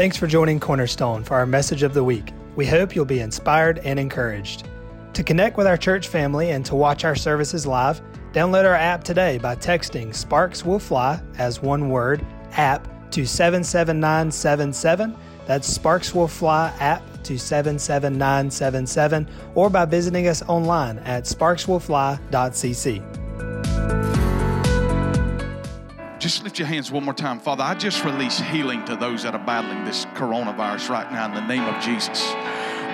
Thanks for joining Cornerstone for our message of the week. We hope you'll be inspired and encouraged. To connect with our church family and to watch our services live, download our app today by texting Sparks Will Fly as one word, app to 77977. That's Sparks Will Fly app to 77977 or by visiting us online at sparkswillfly.cc. Just lift your hands one more time. Father, I just release healing to those that are battling this coronavirus right now in the name of Jesus.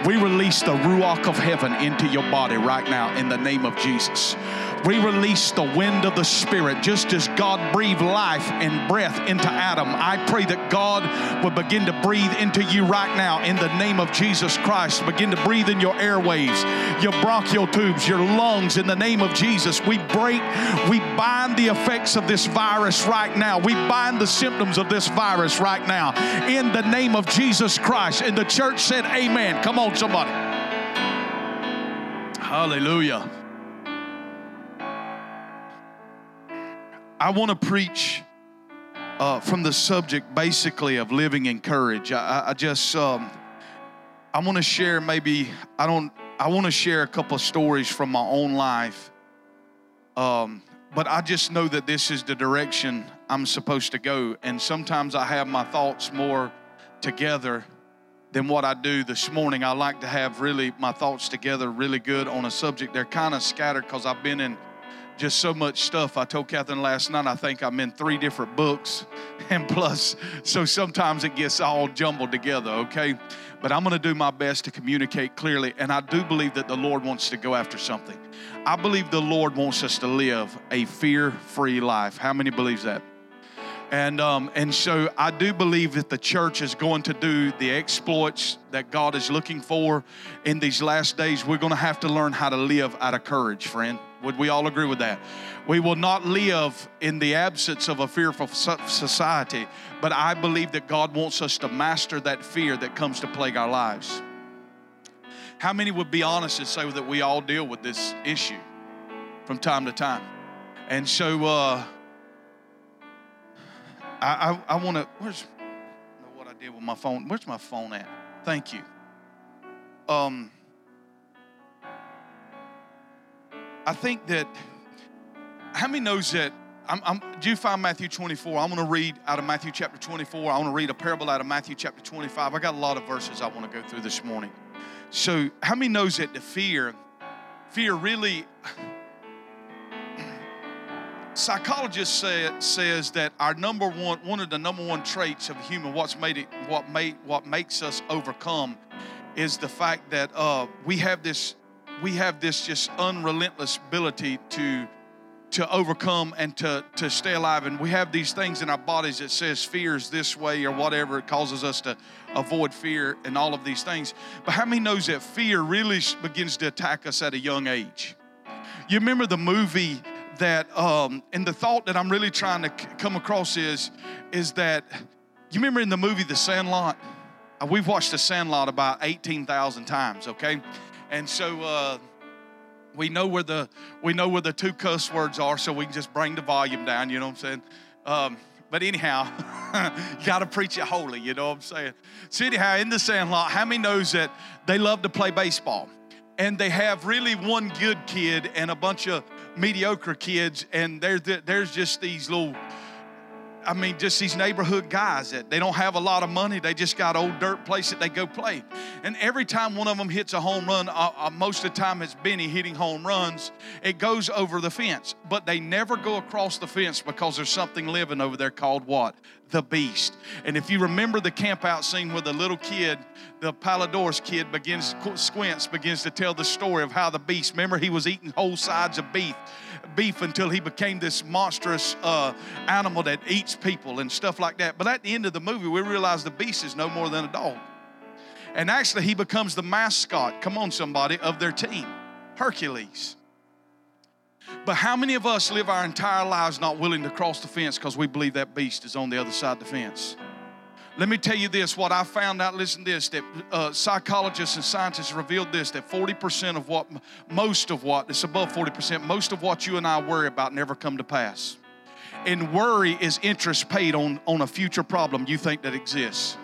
We release the Ruach of heaven into your body right now in the name of Jesus. We release the wind of the Spirit just as God breathed life and breath into Adam. I pray that God will begin to breathe into you right now in the name of Jesus Christ. Begin to breathe in your airwaves, your bronchial tubes, your lungs in the name of Jesus. We break, we bind the effects of this virus right now. We bind the symptoms of this virus right now in the name of Jesus Christ. And the church said, Amen. Come on, somebody. Hallelujah. I want to preach uh, from the subject basically of living in courage. I, I just, um, I want to share maybe, I don't, I want to share a couple of stories from my own life. Um, but I just know that this is the direction I'm supposed to go. And sometimes I have my thoughts more together than what I do this morning. I like to have really my thoughts together really good on a subject. They're kind of scattered because I've been in just so much stuff. I told Catherine last night, I think I'm in three different books. And plus, so sometimes it gets all jumbled together, okay? But I'm gonna do my best to communicate clearly. And I do believe that the Lord wants to go after something. I believe the Lord wants us to live a fear free life. How many believes that? And, um, and so I do believe that the church is going to do the exploits that God is looking for in these last days. We're going to have to learn how to live out of courage, friend. Would we all agree with that? We will not live in the absence of a fearful society, but I believe that God wants us to master that fear that comes to plague our lives. How many would be honest and say that we all deal with this issue from time to time? And so, uh, I, I, I want to, where's, know what I did with my phone. Where's my phone at? Thank you. Um, I think that, how many knows that, I'm, I'm, do you find Matthew 24? I'm going to read out of Matthew chapter 24. I want to read a parable out of Matthew chapter 25. I got a lot of verses I want to go through this morning. So, how many knows that the fear, fear really, psychologists say says that our number one one of the number one traits of human what's made it what made what makes us overcome is the fact that uh, we have this we have this just unrelentless ability to to overcome and to to stay alive. And we have these things in our bodies that says fear is this way or whatever. It causes us to avoid fear and all of these things. But how many knows that fear really begins to attack us at a young age? You remember the movie that um, and the thought that I'm really trying to c- come across is is that you remember in the movie The Sandlot? Uh, we've watched The Sandlot about 18,000 times, okay? And so uh, we know where the we know where the two cuss words are, so we can just bring the volume down. You know what I'm saying? Um, but anyhow, you got to preach it holy. You know what I'm saying? So anyhow, in the Sandlot, how many knows that they love to play baseball? and they have really one good kid and a bunch of mediocre kids, and there's there's just these little. I mean, just these neighborhood guys that they don't have a lot of money. They just got old dirt place that they go play. And every time one of them hits a home run, uh, uh, most of the time it's Benny hitting home runs, it goes over the fence. But they never go across the fence because there's something living over there called what? The beast. And if you remember the camp out scene where the little kid, the Palledorous kid, begins, Squints begins to tell the story of how the beast, remember he was eating whole sides of beef beef until he became this monstrous uh, animal that eats people and stuff like that. But at the end of the movie, we realize the beast is no more than a dog. And actually, he becomes the mascot, come on, somebody, of their team Hercules. But how many of us live our entire lives not willing to cross the fence because we believe that beast is on the other side of the fence? Let me tell you this what I found out, listen to this, that uh, psychologists and scientists revealed this that 40% of what, most of what, it's above 40%, most of what you and I worry about never come to pass. And worry is interest paid on, on a future problem you think that exists.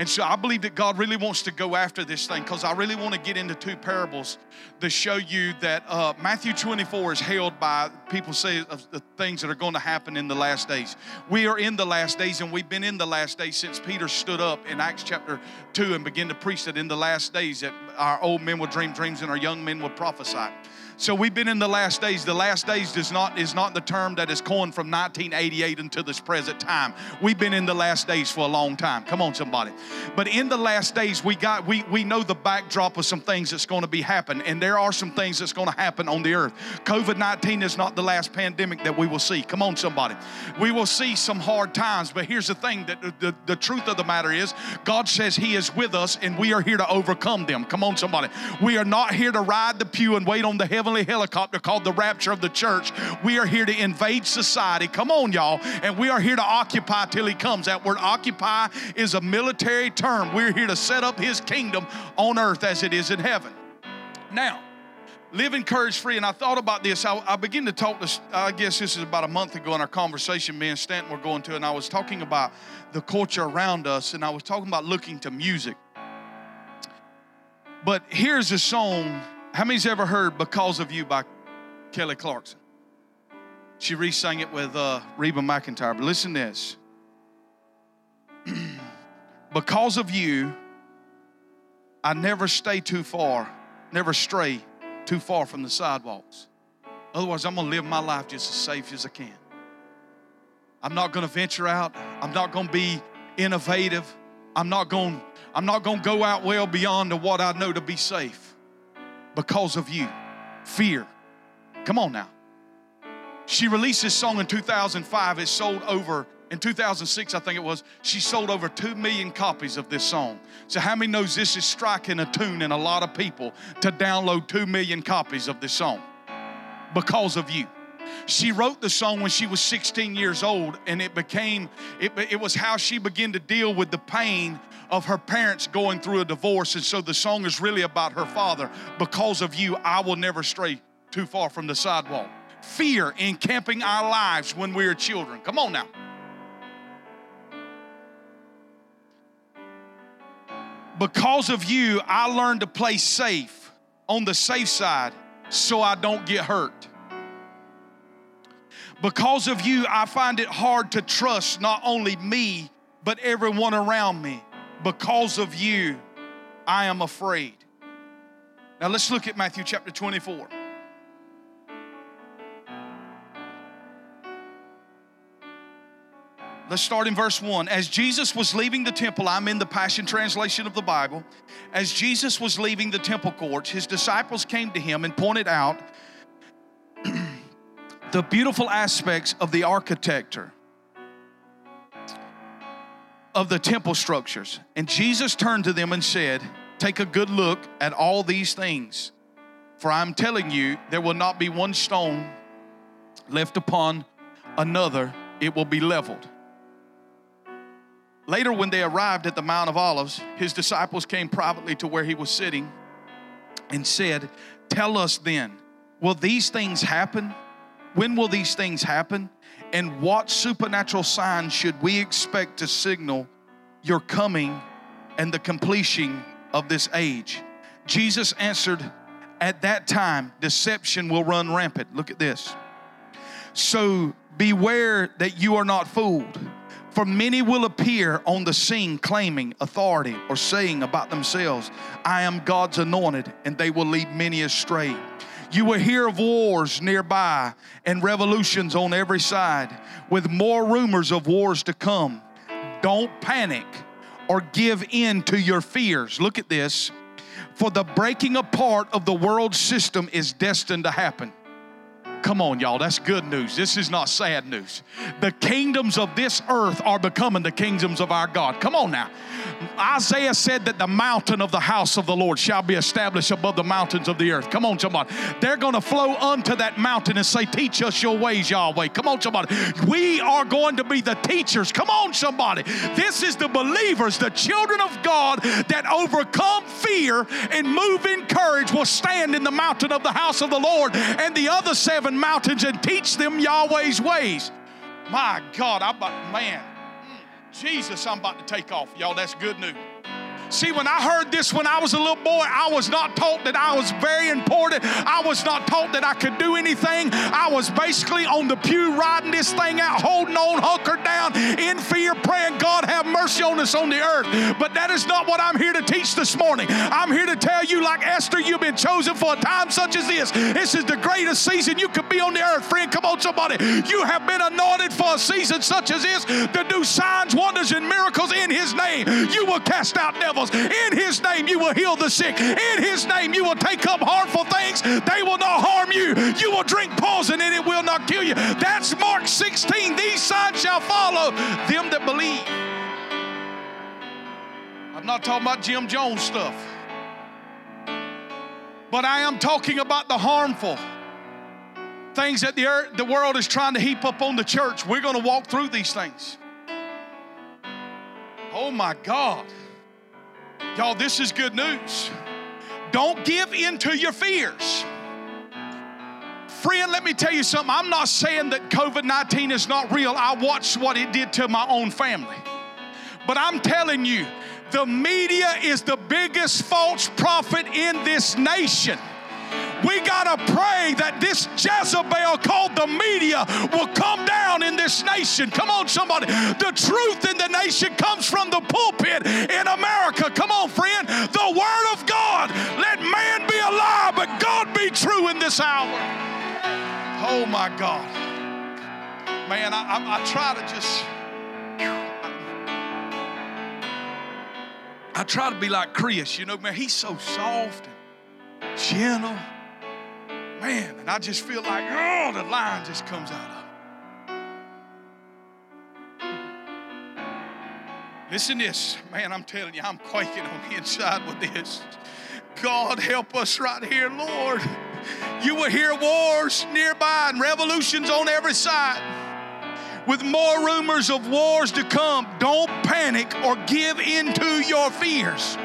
And so I believe that God really wants to go after this thing because I really want to get into two parables to show you that uh, Matthew 24 is held by people say of the things that are going to happen in the last days. We are in the last days, and we've been in the last days since Peter stood up in Acts chapter 2 and began to preach that in the last days that our old men will dream dreams and our young men will prophesy. So we've been in the last days. The last days does not is not the term that is coined from 1988 until this present time. We've been in the last days for a long time. Come on, somebody. But in the last days, we got we we know the backdrop of some things that's going to be happening, and there are some things that's going to happen on the earth. COVID-19 is not the last pandemic that we will see. Come on, somebody. We will see some hard times, but here's the thing: that the, the, the truth of the matter is, God says He is with us, and we are here to overcome them. Come on, somebody. We are not here to ride the pew and wait on the heaven heavenly helicopter called the rapture of the church. We are here to invade society. Come on, y'all. And we are here to occupy till he comes. That word occupy is a military term. We're here to set up his kingdom on earth as it is in heaven. Now, live encourage free. And I thought about this. I, I began to talk to, I guess this is about a month ago in our conversation, me and Stanton were going to, and I was talking about the culture around us, and I was talking about looking to music. But here's a song how many's ever heard Because of You by Kelly Clarkson? She re-sang it with uh, Reba McEntire. But listen to this. because of you, I never stay too far, never stray too far from the sidewalks. Otherwise, I'm going to live my life just as safe as I can. I'm not going to venture out. I'm not going to be innovative. I'm not going I'm not going to go out well beyond what I know to be safe because of you. Fear. Come on now. She released this song in 2005. It sold over, in 2006, I think it was, she sold over 2 million copies of this song. So, how many knows this is striking a tune in a lot of people to download 2 million copies of this song? Because of you. She wrote the song when she was 16 years old, and it became, it, it was how she began to deal with the pain of her parents going through a divorce. And so the song is really about her father. Because of you, I will never stray too far from the sidewalk. Fear encamping our lives when we are children. Come on now. Because of you, I learned to play safe on the safe side so I don't get hurt. Because of you, I find it hard to trust not only me, but everyone around me because of you, I am afraid. Now let's look at Matthew chapter 24. Let's start in verse 1. As Jesus was leaving the temple, I'm in the Passion Translation of the Bible. As Jesus was leaving the temple courts, his disciples came to him and pointed out the beautiful aspects of the architecture of the temple structures. And Jesus turned to them and said, Take a good look at all these things, for I'm telling you, there will not be one stone left upon another, it will be leveled. Later, when they arrived at the Mount of Olives, his disciples came privately to where he was sitting and said, Tell us then, will these things happen? When will these things happen? And what supernatural signs should we expect to signal your coming and the completion of this age? Jesus answered, At that time, deception will run rampant. Look at this. So beware that you are not fooled. For many will appear on the scene claiming authority or saying about themselves, I am God's anointed, and they will lead many astray. You will hear of wars nearby and revolutions on every side, with more rumors of wars to come. Don't panic or give in to your fears. Look at this. For the breaking apart of the world system is destined to happen. Come on, y'all, that's good news. This is not sad news. The kingdoms of this earth are becoming the kingdoms of our God. Come on now. Isaiah said that the mountain of the house of the Lord shall be established above the mountains of the earth. Come on, somebody. They're going to flow unto that mountain and say, Teach us your ways, Yahweh. Come on, somebody. We are going to be the teachers. Come on, somebody. This is the believers, the children of God that overcome fear and move in courage will stand in the mountain of the house of the Lord and the other seven mountains and teach them Yahweh's ways. My God, I'm about, man. Mm, Jesus, I'm about to take off. Y'all, that's good news. See, when I heard this when I was a little boy, I was not taught that I was very important. I was not taught that I could do anything. I was basically on the pew riding this thing out, holding on, hunkered down in fear, praying, God, have mercy on us on the earth. But that is not what I'm here to teach this morning. I'm here to tell you, like Esther, you've been chosen for a time such as this. This is the greatest season you could be on the earth, friend. Come on, somebody. You have been anointed for a season such as this to do signs, wonders, and miracles in His name. You will cast out devils devils. In His name, you will heal the sick. In His name, you will take up harmful things. They will not harm you. You will drink poison and it will not kill you. That's Mark 16. These signs shall follow them that believe. I'm not talking about Jim Jones stuff, but I am talking about the harmful things that the, earth, the world is trying to heap up on the church. We're going to walk through these things. Oh my God. Y'all, this is good news. Don't give in to your fears. Friend, let me tell you something. I'm not saying that COVID 19 is not real. I watched what it did to my own family. But I'm telling you, the media is the biggest false prophet in this nation. We got to pray that this Jezebel called the media will come down in this nation. Come on, somebody. The truth in the nation comes from the pulpit in America. Come on, friend. The Word of God. Let man be a lie, but God be true in this hour. Oh, my God. Man, I, I, I try to just. I try to be like Chris, you know, man, he's so soft and gentle. Man, and I just feel like, oh, the line just comes out of Listen this, man, I'm telling you, I'm quaking on the inside with this. God help us right here, Lord. You will hear wars nearby and revolutions on every side. With more rumors of wars to come, don't panic or give in to your fears.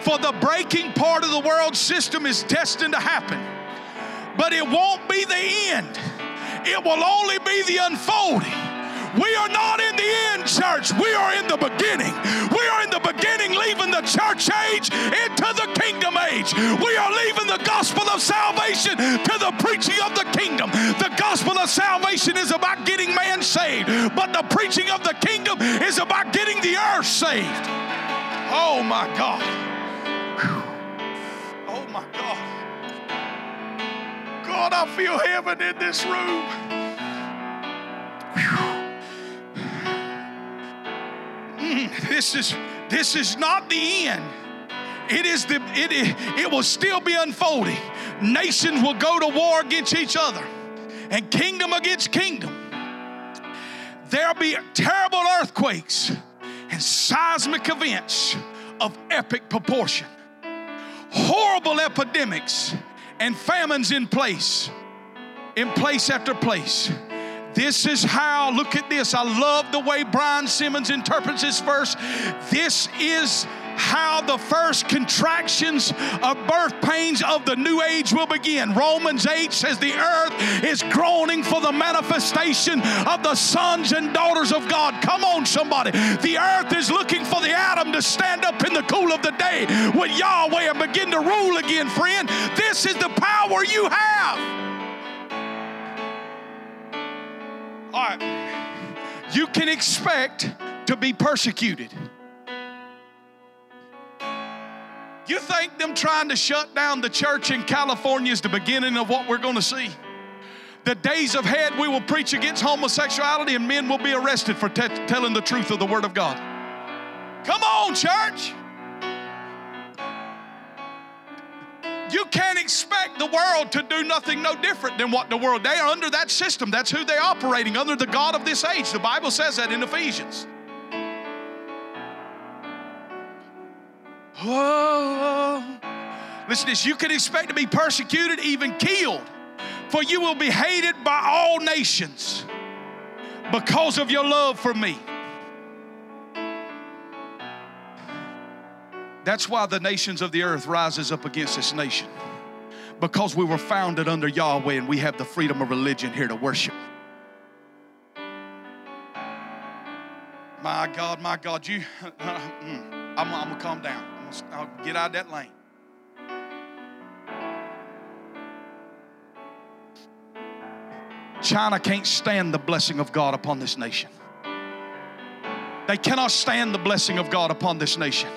For the breaking part of the world system is destined to happen but it won't be the end. It will only be the unfolding. We are not in the end, church. We are in the beginning. We are in the beginning, leaving the church age into the kingdom age. We are leaving the gospel of salvation to the preaching of the kingdom. The gospel of salvation is about getting man saved, but the preaching of the kingdom is about getting the earth saved. Oh my God. Oh God, I feel heaven in this room. Mm, this is this is not the end. It is the it, it will still be unfolding. Nations will go to war against each other, and kingdom against kingdom. There'll be terrible earthquakes and seismic events of epic proportion. Horrible epidemics and famines in place, in place after place. This is how, look at this. I love the way Brian Simmons interprets this verse. This is how the first contractions of birth pains of the new age will begin. Romans 8 says the earth is groaning for the manifestation of the sons and daughters of God. Come on, somebody. The earth is looking for stand up in the cool of the day with Yahweh and begin to rule again, friend. This is the power you have. All right. You can expect to be persecuted. You think them trying to shut down the church in California is the beginning of what we're going to see? The days ahead, we will preach against homosexuality and men will be arrested for te- telling the truth of the Word of God. Come on, church. You can't expect the world to do nothing no different than what the world, they are under that system. That's who they're operating, under the God of this age. The Bible says that in Ephesians. Whoa. Listen to this. You can expect to be persecuted, even killed, for you will be hated by all nations because of your love for me. That's why the nations of the earth rises up against this nation. Because we were founded under Yahweh and we have the freedom of religion here to worship. My God, my God, you, I'm, I'm gonna calm down. Gonna, I'll get out of that lane. China can't stand the blessing of God upon this nation. They cannot stand the blessing of God upon this nation.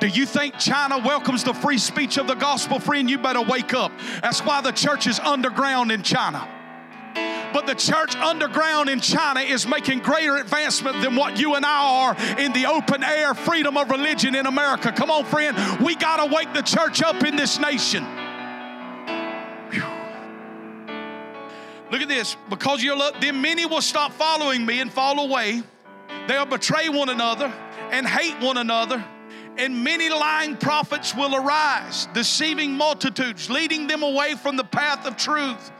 Do you think China welcomes the free speech of the gospel, friend? You better wake up. That's why the church is underground in China. But the church underground in China is making greater advancement than what you and I are in the open air freedom of religion in America. Come on, friend. We got to wake the church up in this nation. Look at this. Because you're then many will stop following me and fall away. They'll betray one another and hate one another. And many lying prophets will arise, deceiving multitudes, leading them away from the path of truth.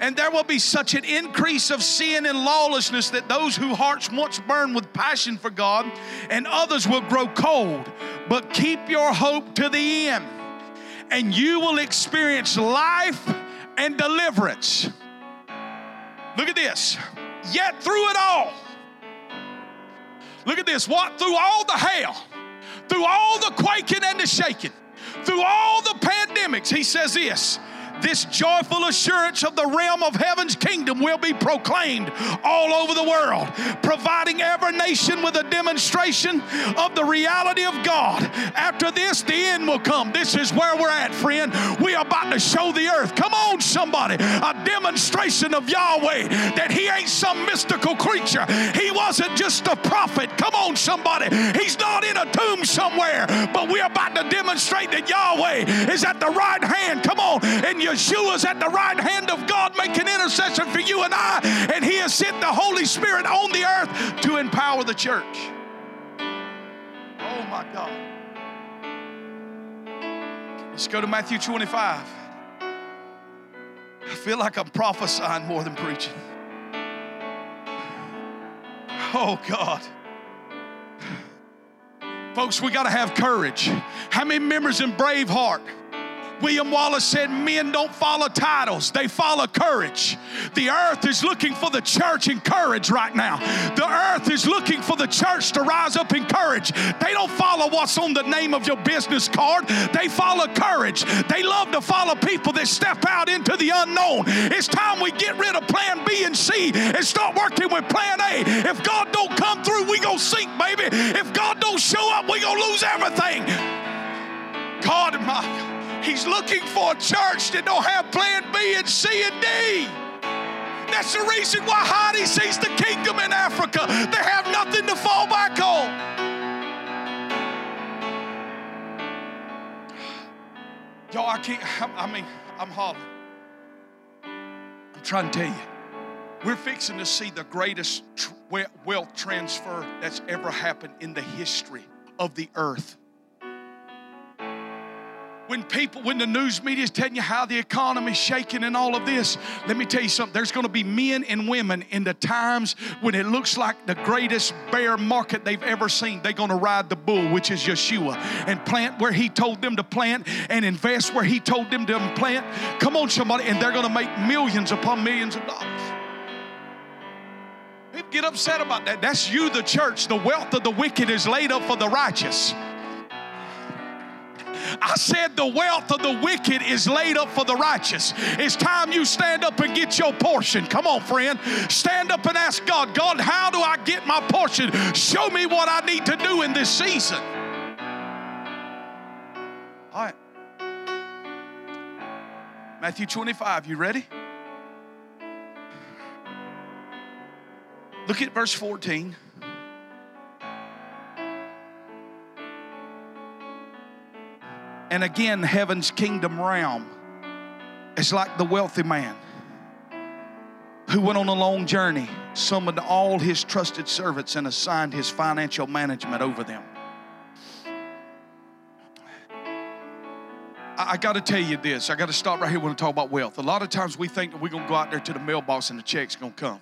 And there will be such an increase of sin and lawlessness that those whose hearts once burned with passion for God and others will grow cold. But keep your hope to the end, and you will experience life and deliverance. Look at this. Yet through it all, look at this. What? Through all the hell, through all the quaking and the shaking, through all the pandemics, he says this this joyful assurance of the realm of heaven's kingdom will be proclaimed all over the world, providing every nation with a demonstration of the reality of God. After this, the end will come. This is where we're at, friend. We are about to show the earth. Come on, somebody. A demonstration of Yahweh that He ain't some mystical creature. He wasn't just a prophet. Come on, somebody. He's not in a tomb somewhere, but we're about to demonstrate that Yahweh is at the right hand. Come on. And you Yeshua's at the right hand of God making intercession for you and I, and He has sent the Holy Spirit on the earth to empower the church. Oh my God. Let's go to Matthew 25. I feel like I'm prophesying more than preaching. Oh God. Folks, we got to have courage. How many members in Braveheart? William Wallace said, Men don't follow titles, they follow courage. The earth is looking for the church in courage right now. The earth is looking for the church to rise up in courage. They don't follow what's on the name of your business card, they follow courage. They love to follow people that step out into the unknown. It's time we get rid of plan B and C and start working with plan A. If God don't come through, we gonna sink, baby. If God don't show up, we gonna lose everything. God, my He's looking for a church that don't have plan B and C and D. That's the reason why Heidi sees the kingdom in Africa. They have nothing to fall back on. Y'all, I can't, I mean, I'm hollering. I'm trying to tell you, we're fixing to see the greatest wealth transfer that's ever happened in the history of the earth when people, when the news media is telling you how the economy's shaking and all of this, let me tell you something. There's going to be men and women in the times when it looks like the greatest bear market they've ever seen. They're going to ride the bull, which is Yeshua, and plant where He told them to plant and invest where He told them to plant. Come on, somebody, and they're going to make millions upon millions of dollars. People get upset about that. That's you, the church. The wealth of the wicked is laid up for the righteous. I said the wealth of the wicked is laid up for the righteous. It's time you stand up and get your portion. Come on, friend. Stand up and ask God, God, how do I get my portion? Show me what I need to do in this season. All right. Matthew 25, you ready? Look at verse 14. And again, heaven's kingdom realm is like the wealthy man who went on a long journey, summoned all his trusted servants, and assigned his financial management over them. I, got to tell you this. I got to stop right here when I talk about wealth. A lot of times we think that we're going to go out there to the mailbox and the check's going to come.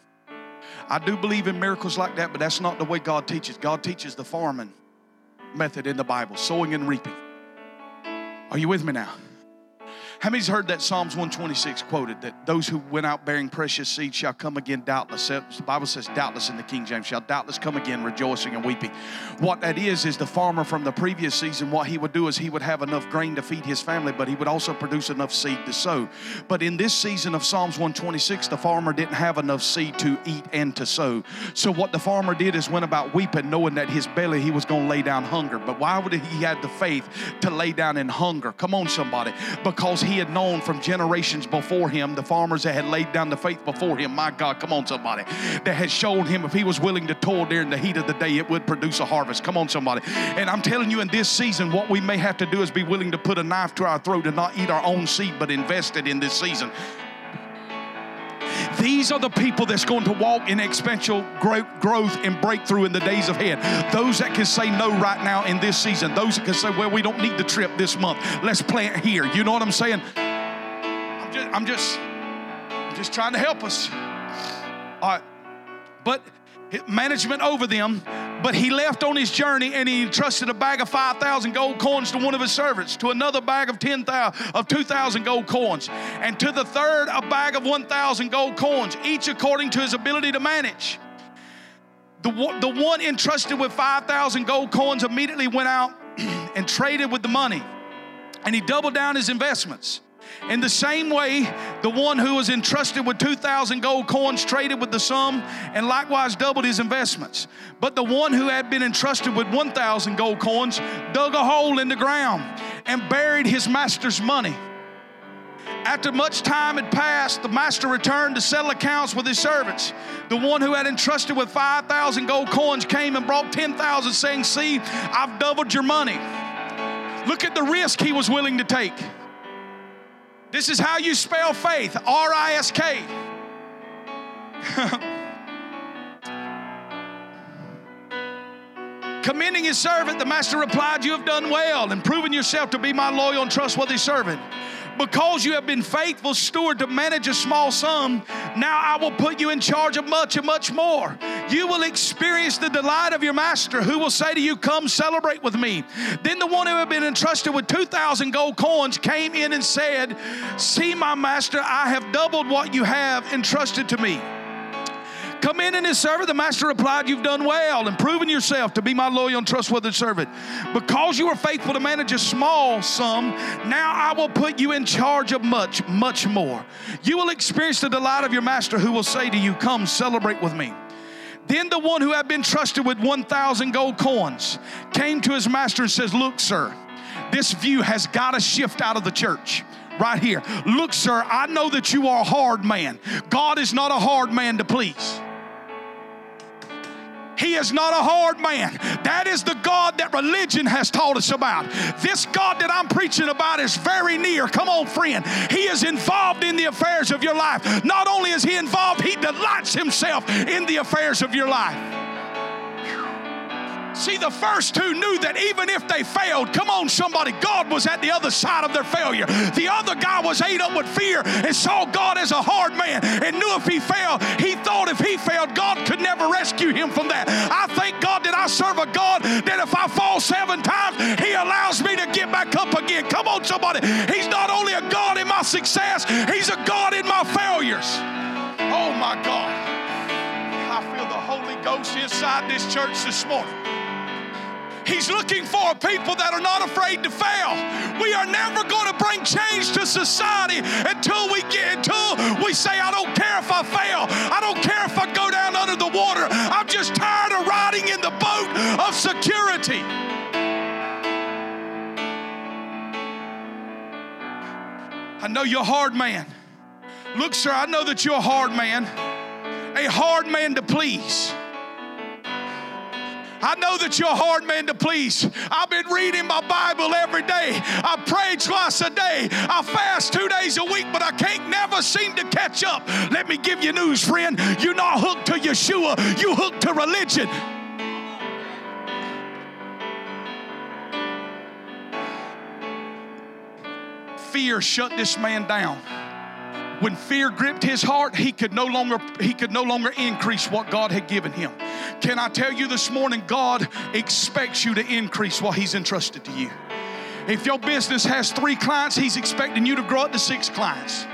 I do believe in miracles like that, but that's not the way God teaches. God teaches the farming method in the Bible sowing and reaping. Are you with me now? How many's heard that Psalms 126 quoted that those who went out bearing precious seed shall come again doubtless? The Bible says doubtless in the King James shall doubtless come again rejoicing and weeping. What that is is the farmer from the previous season. What he would do is he would have enough grain to feed his family, but he would also produce enough seed to sow. But in this season of Psalms 126, the farmer didn't have enough seed to eat and to sow. So what the farmer did is went about weeping, knowing that his belly he was going to lay down hunger. But why would he have the faith to lay down in hunger? Come on, somebody, because he had known from generations before him, the farmers that had laid down the faith before him, my God, come on, somebody, that had shown him if he was willing to toil during the heat of the day, it would produce a harvest. Come on, somebody. And I'm telling you, in this season, what we may have to do is be willing to put a knife to our throat and not eat our own seed, but invest it in this season. These are the people that's going to walk in exponential growth and breakthrough in the days ahead. Those that can say no right now in this season. Those that can say, well, we don't need the trip this month. Let's plant here. You know what I'm saying? I'm just, I'm just, I'm just trying to help us. All right. But management over them but he left on his journey and he entrusted a bag of 5,000 gold coins to one of his servants, to another bag of 10,000 of 2,000 gold coins, and to the third a bag of 1,000 gold coins, each according to his ability to manage. The, the one entrusted with 5,000 gold coins immediately went out and traded with the money, and he doubled down his investments. In the same way, the one who was entrusted with 2,000 gold coins traded with the sum and likewise doubled his investments. But the one who had been entrusted with 1,000 gold coins dug a hole in the ground and buried his master's money. After much time had passed, the master returned to settle accounts with his servants. The one who had entrusted with 5,000 gold coins came and brought 10,000, saying, See, I've doubled your money. Look at the risk he was willing to take. This is how you spell faith R I S K. Commending his servant, the master replied, You have done well and proven yourself to be my loyal and trustworthy servant because you have been faithful steward to manage a small sum, now I will put you in charge of much and much more. You will experience the delight of your master, who will say to you, Come celebrate with me. Then the one who had been entrusted with 2,000 gold coins came in and said, See, my master, I have doubled what you have entrusted to me. Come in and his servant. The master replied, You've done well and proven yourself to be my loyal and trustworthy servant. Because you were faithful to manage a small sum, now I will put you in charge of much, much more. You will experience the delight of your master who will say to you, Come celebrate with me. Then the one who had been trusted with 1,000 gold coins came to his master and says, Look, sir, this view has got to shift out of the church right here. Look, sir, I know that you are a hard man. God is not a hard man to please. He is not a hard man. That is the God that religion has taught us about. This God that I'm preaching about is very near. Come on, friend. He is involved in the affairs of your life. Not only is He involved, He delights Himself in the affairs of your life. See, the first two knew that even if they failed, come on, somebody, God was at the other side of their failure. The other guy was ate up with fear and saw God as a hard man and knew if he failed, he thought if he failed, God could never rescue him from that. I thank God that I serve a God that if I fall seven times, he allows me to get back up again. Come on, somebody. He's not only a God in my success, he's a God in my failures. Oh, my God. I feel the Holy Ghost inside this church this morning. He's looking for people that are not afraid to fail. We are never going to bring change to society until we get until we say, I don't care if I fail. I don't care if I go down under the water. I'm just tired of riding in the boat of security. I know you're a hard man. Look, sir, I know that you're a hard man, a hard man to please. I know that you're a hard man to please. I've been reading my Bible every day. I pray twice a day. I fast two days a week, but I can't never seem to catch up. Let me give you news, friend. You're not hooked to Yeshua, You're hooked to religion. Fear shut this man down when fear gripped his heart he could no longer he could no longer increase what god had given him can I tell you this morning, God expects you to increase what He's entrusted to you. If your business has three clients, He's expecting you to grow up to six clients.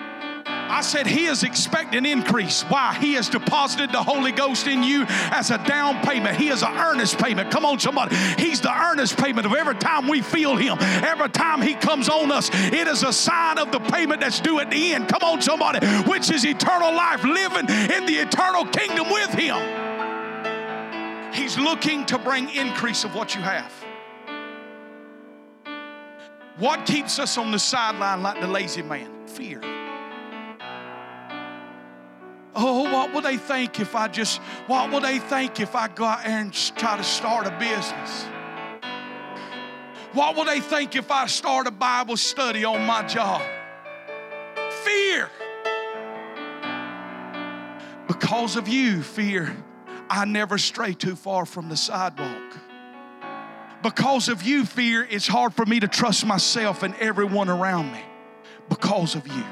I said he is expecting increase. Why? He has deposited the Holy Ghost in you as a down payment. He is an earnest payment. Come on, somebody. He's the earnest payment of every time we feel him, every time he comes on us. It is a sign of the payment that's due at the end. Come on, somebody, which is eternal life, living in the eternal kingdom with him. He's looking to bring increase of what you have. What keeps us on the sideline like the lazy man? Fear. Oh, what will they think if I just, what will they think if I go out there and try to start a business? What will they think if I start a Bible study on my job? Fear. Because of you, fear, I never stray too far from the sidewalk. Because of you, fear, it's hard for me to trust myself and everyone around me. Because of you.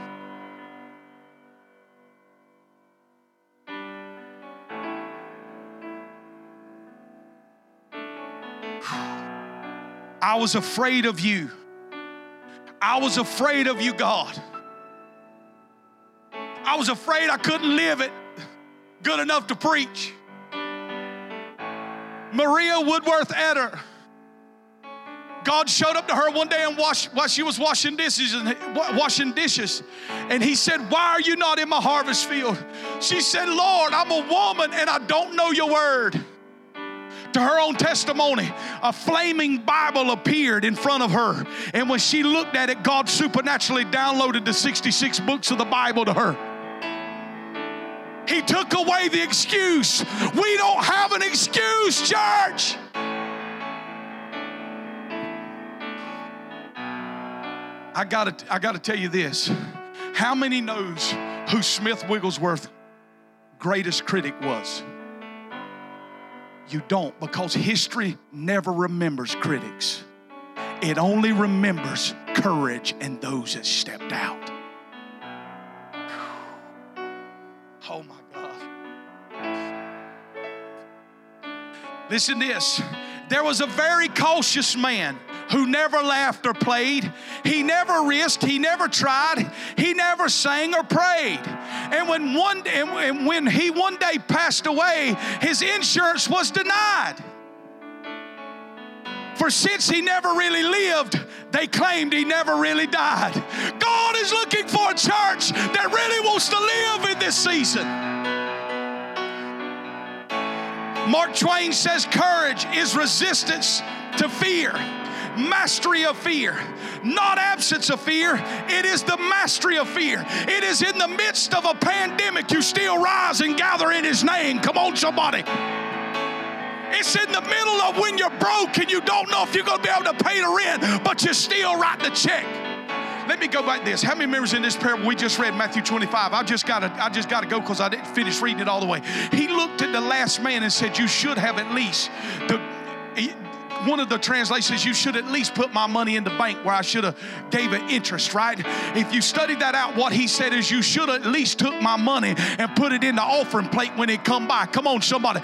I was afraid of you. I was afraid of you, God. I was afraid I couldn't live it good enough to preach. Maria Woodworth Etter. God showed up to her one day and while she was washing dishes and washing dishes, and He said, "Why are you not in my harvest field?" She said, "Lord, I'm a woman and I don't know Your word." To her own testimony, a flaming Bible appeared in front of her. And when she looked at it, God supernaturally downloaded the 66 books of the Bible to her. He took away the excuse. We don't have an excuse, church. I gotta, I gotta tell you this. How many knows who Smith Wigglesworth greatest critic was? You don't because history never remembers critics. It only remembers courage and those that stepped out. Oh my God. Listen to this. There was a very cautious man who never laughed or played. He never risked, he never tried, he never sang or prayed. And when one and when he one day passed away, his insurance was denied. For since he never really lived, they claimed he never really died. God is looking for a church that really wants to live in this season. Mark Twain says courage is resistance to fear mastery of fear, not absence of fear. It is the mastery of fear. It is in the midst of a pandemic, you still rise and gather in His name. Come on, somebody. It's in the middle of when you're broke and you don't know if you're going to be able to pay the rent, but you still write the check. Let me go back this. How many members in this parable we just read Matthew 25? I just got to I just got to go because I didn't finish reading it all the way. He looked at the last man and said, "You should have at least the one of the translations, you should at least put my money in the bank where I should have gave it interest, right? If you study that out, what he said is you should at least took my money and put it in the offering plate when it come by. Come on, somebody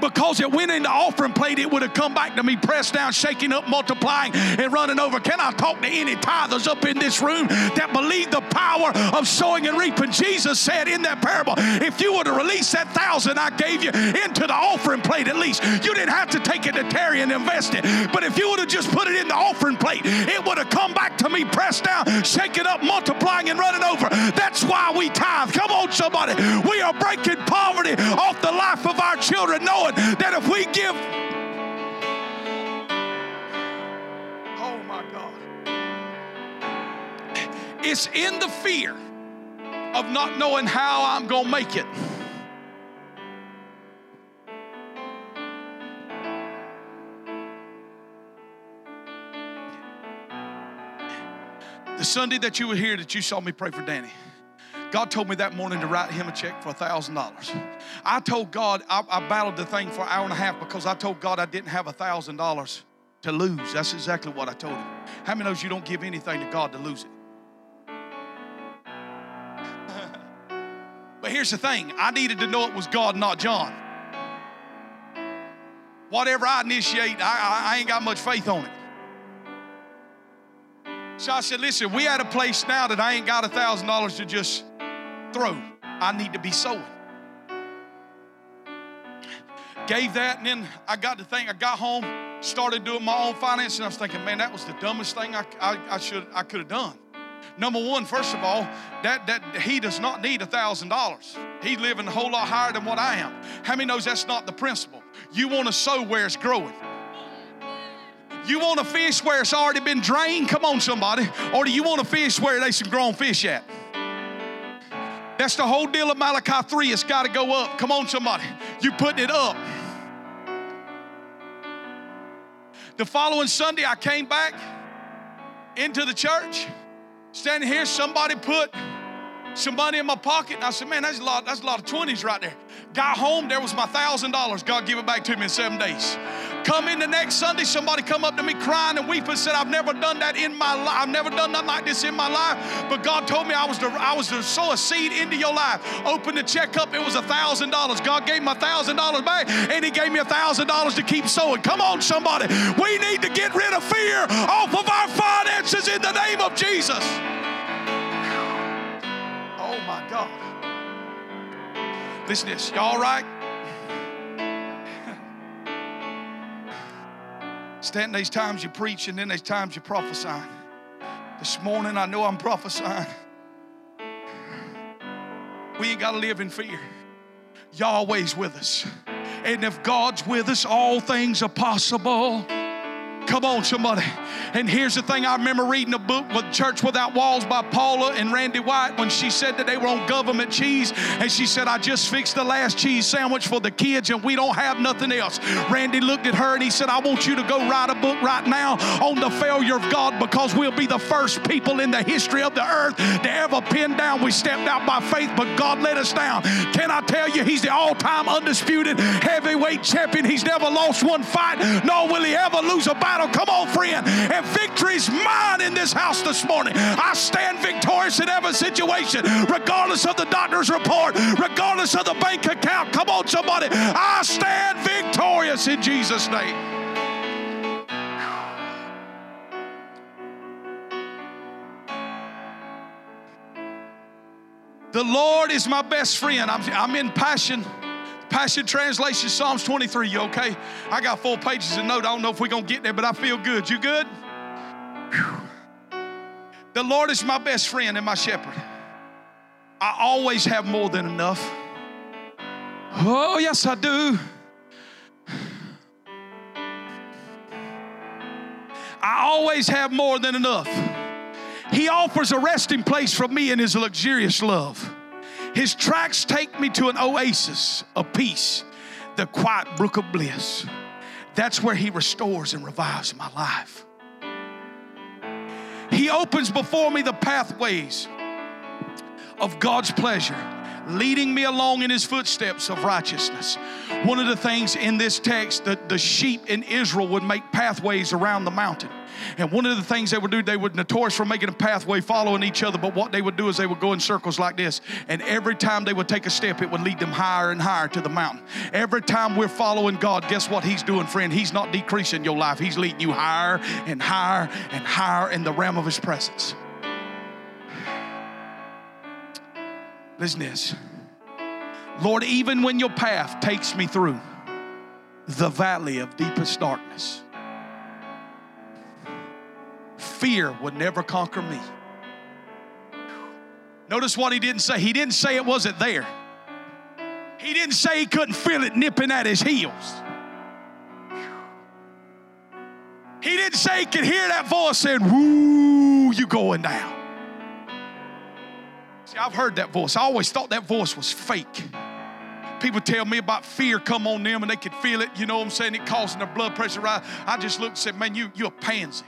because it went in the offering plate, it would have come back to me, pressed down, shaking up, multiplying, and running over. Can I talk to any tithers up in this room that believe the power of sowing and reaping? Jesus said in that parable, if you were to release that thousand I gave you into the offering plate, at least you didn't have to take it to Terry and invest it. But if you would have just put it in the offering plate, it would have come back to me, pressed down, shaking up, multiplying, and running over. That's why we tithe. Come on, somebody. We are breaking poverty off the life of our children, knowing that if we give, oh my God, it's in the fear of not knowing how I'm going to make it. The Sunday that you were here, that you saw me pray for Danny. God told me that morning to write him a check for $1,000. I told God, I, I, battled the thing for an hour and a half because I told God I didn't have $1,000 to lose. That's exactly what I told him. How many knows you don't give anything to God to lose it? but here's the thing I needed to know it was God, not John. Whatever I initiate, I, I, I ain't got much faith on it. So I said, listen, we at a place now that I ain't got a thousand dollars to just throw. I need to be sowing. Gave that, and then I got to think, I got home, started doing my own finance, and I was thinking, man, that was the dumbest thing I, I, I should I could have done. Number one, first of all, that, that he does not need a thousand dollars. He's living a whole lot higher than what I am. How many knows that's not the principle? You want to sow where it's growing. You want to fish where it's already been drained? Come on, somebody. Or do you want to fish where there's some grown fish at? That's the whole deal of Malachi 3. It's got to go up. Come on, somebody. You putting it up. The following Sunday, I came back into the church. Standing here, somebody put some money in my pocket. And I said, man, that's a lot, that's a lot of 20s right there. Got home, there was my thousand dollars. God give it back to me in seven days. Come in the next Sunday, somebody come up to me crying and weeping, said, I've never done that in my life. I've never done nothing like this in my life. But God told me I was to, I was to sow a seed into your life. Open the check up, it was a thousand dollars. God gave a thousand dollars back, and He gave me a thousand dollars to keep sowing. Come on, somebody. We need to get rid of fear off of our finances in the name of Jesus. Listen to this. Y'all right? Stanton, these times you preach and then these times you prophesy. This morning I know I'm prophesying. We ain't got to live in fear. Yahweh's with us. And if God's with us, all things are possible. Come on, somebody. And here's the thing I remember reading a book with Church Without Walls by Paula and Randy White when she said that they were on government cheese. And she said, I just fixed the last cheese sandwich for the kids and we don't have nothing else. Randy looked at her and he said, I want you to go write a book right now on the failure of God because we'll be the first people in the history of the earth to ever pin down. We stepped out by faith, but God let us down. Can I tell you, He's the all time undisputed heavyweight champion. He's never lost one fight, nor will He ever lose a battle. Come on, friend. And victory's mine in this house this morning. I stand victorious in every situation, regardless of the doctor's report, regardless of the bank account. Come on, somebody. I stand victorious in Jesus' name. The Lord is my best friend. I'm, I'm in passion. Passion Translation, Psalms 23. You okay? I got four pages of note. I don't know if we're going to get there, but I feel good. You good? Whew. The Lord is my best friend and my shepherd. I always have more than enough. Oh, yes, I do. I always have more than enough. He offers a resting place for me in His luxurious love. His tracks take me to an oasis of peace, the quiet brook of bliss. That's where He restores and revives my life. He opens before me the pathways of God's pleasure, leading me along in His footsteps of righteousness. One of the things in this text, that the sheep in Israel would make pathways around the mountain. And one of the things they would do, they would notorious for making a pathway following each other. But what they would do is they would go in circles like this. And every time they would take a step, it would lead them higher and higher to the mountain. Every time we're following God, guess what He's doing, friend? He's not decreasing your life, He's leading you higher and higher and higher in the realm of His presence. Listen this. Lord, even when your path takes me through the valley of deepest darkness, fear would never conquer me. Notice what he didn't say. He didn't say it wasn't there. He didn't say he couldn't feel it nipping at his heels. He didn't say he could hear that voice saying, Woo, you going down. See, I've heard that voice. I always thought that voice was fake. People tell me about fear come on them and they could feel it, you know what I'm saying? It causing their blood pressure rise. I just looked and said, Man, you, you're a pansy.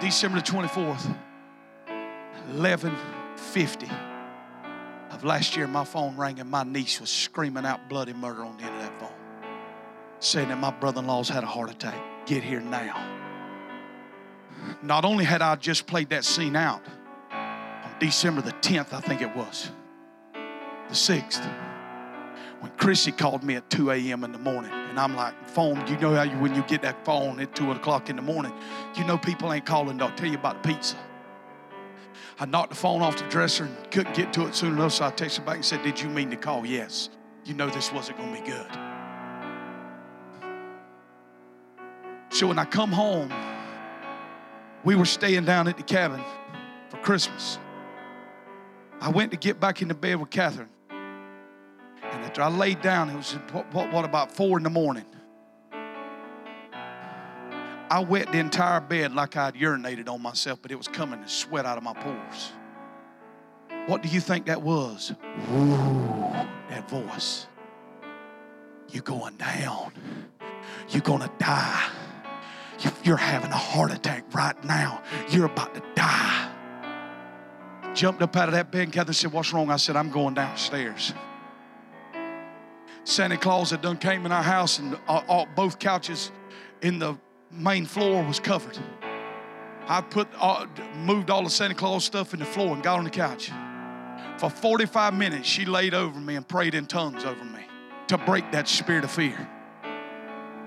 December the 24th, 1150 of last year, my phone rang and my niece was screaming out bloody murder on the end of that phone, saying that my brother in law's had a heart attack. Get here now. Not only had I just played that scene out on December the 10th, I think it was, the 6th, when Chrissy called me at 2 a.m. in the morning, and I'm like, phone, you know how you, when you get that phone at 2 o'clock in the morning, you know people ain't calling, they'll tell you about the pizza. I knocked the phone off the dresser and couldn't get to it soon enough, so I texted back and said, Did you mean to call? Yes. You know this wasn't going to be good. So when I come home, we were staying down at the cabin for Christmas. I went to get back into bed with Catherine. And after I laid down, it was what, what, what about four in the morning. I wet the entire bed like I'd urinated on myself, but it was coming to sweat out of my pores. What do you think that was? Ooh, that voice. You're going down. You're going to die. You're having a heart attack right now. You're about to die. Jumped up out of that bed, and Catherine said, What's wrong? I said, I'm going downstairs. Santa Claus had done came in our house, and all, all, both couches in the main floor was covered. I put all, moved all the Santa Claus stuff in the floor and got on the couch. For 45 minutes, she laid over me and prayed in tongues over me to break that spirit of fear.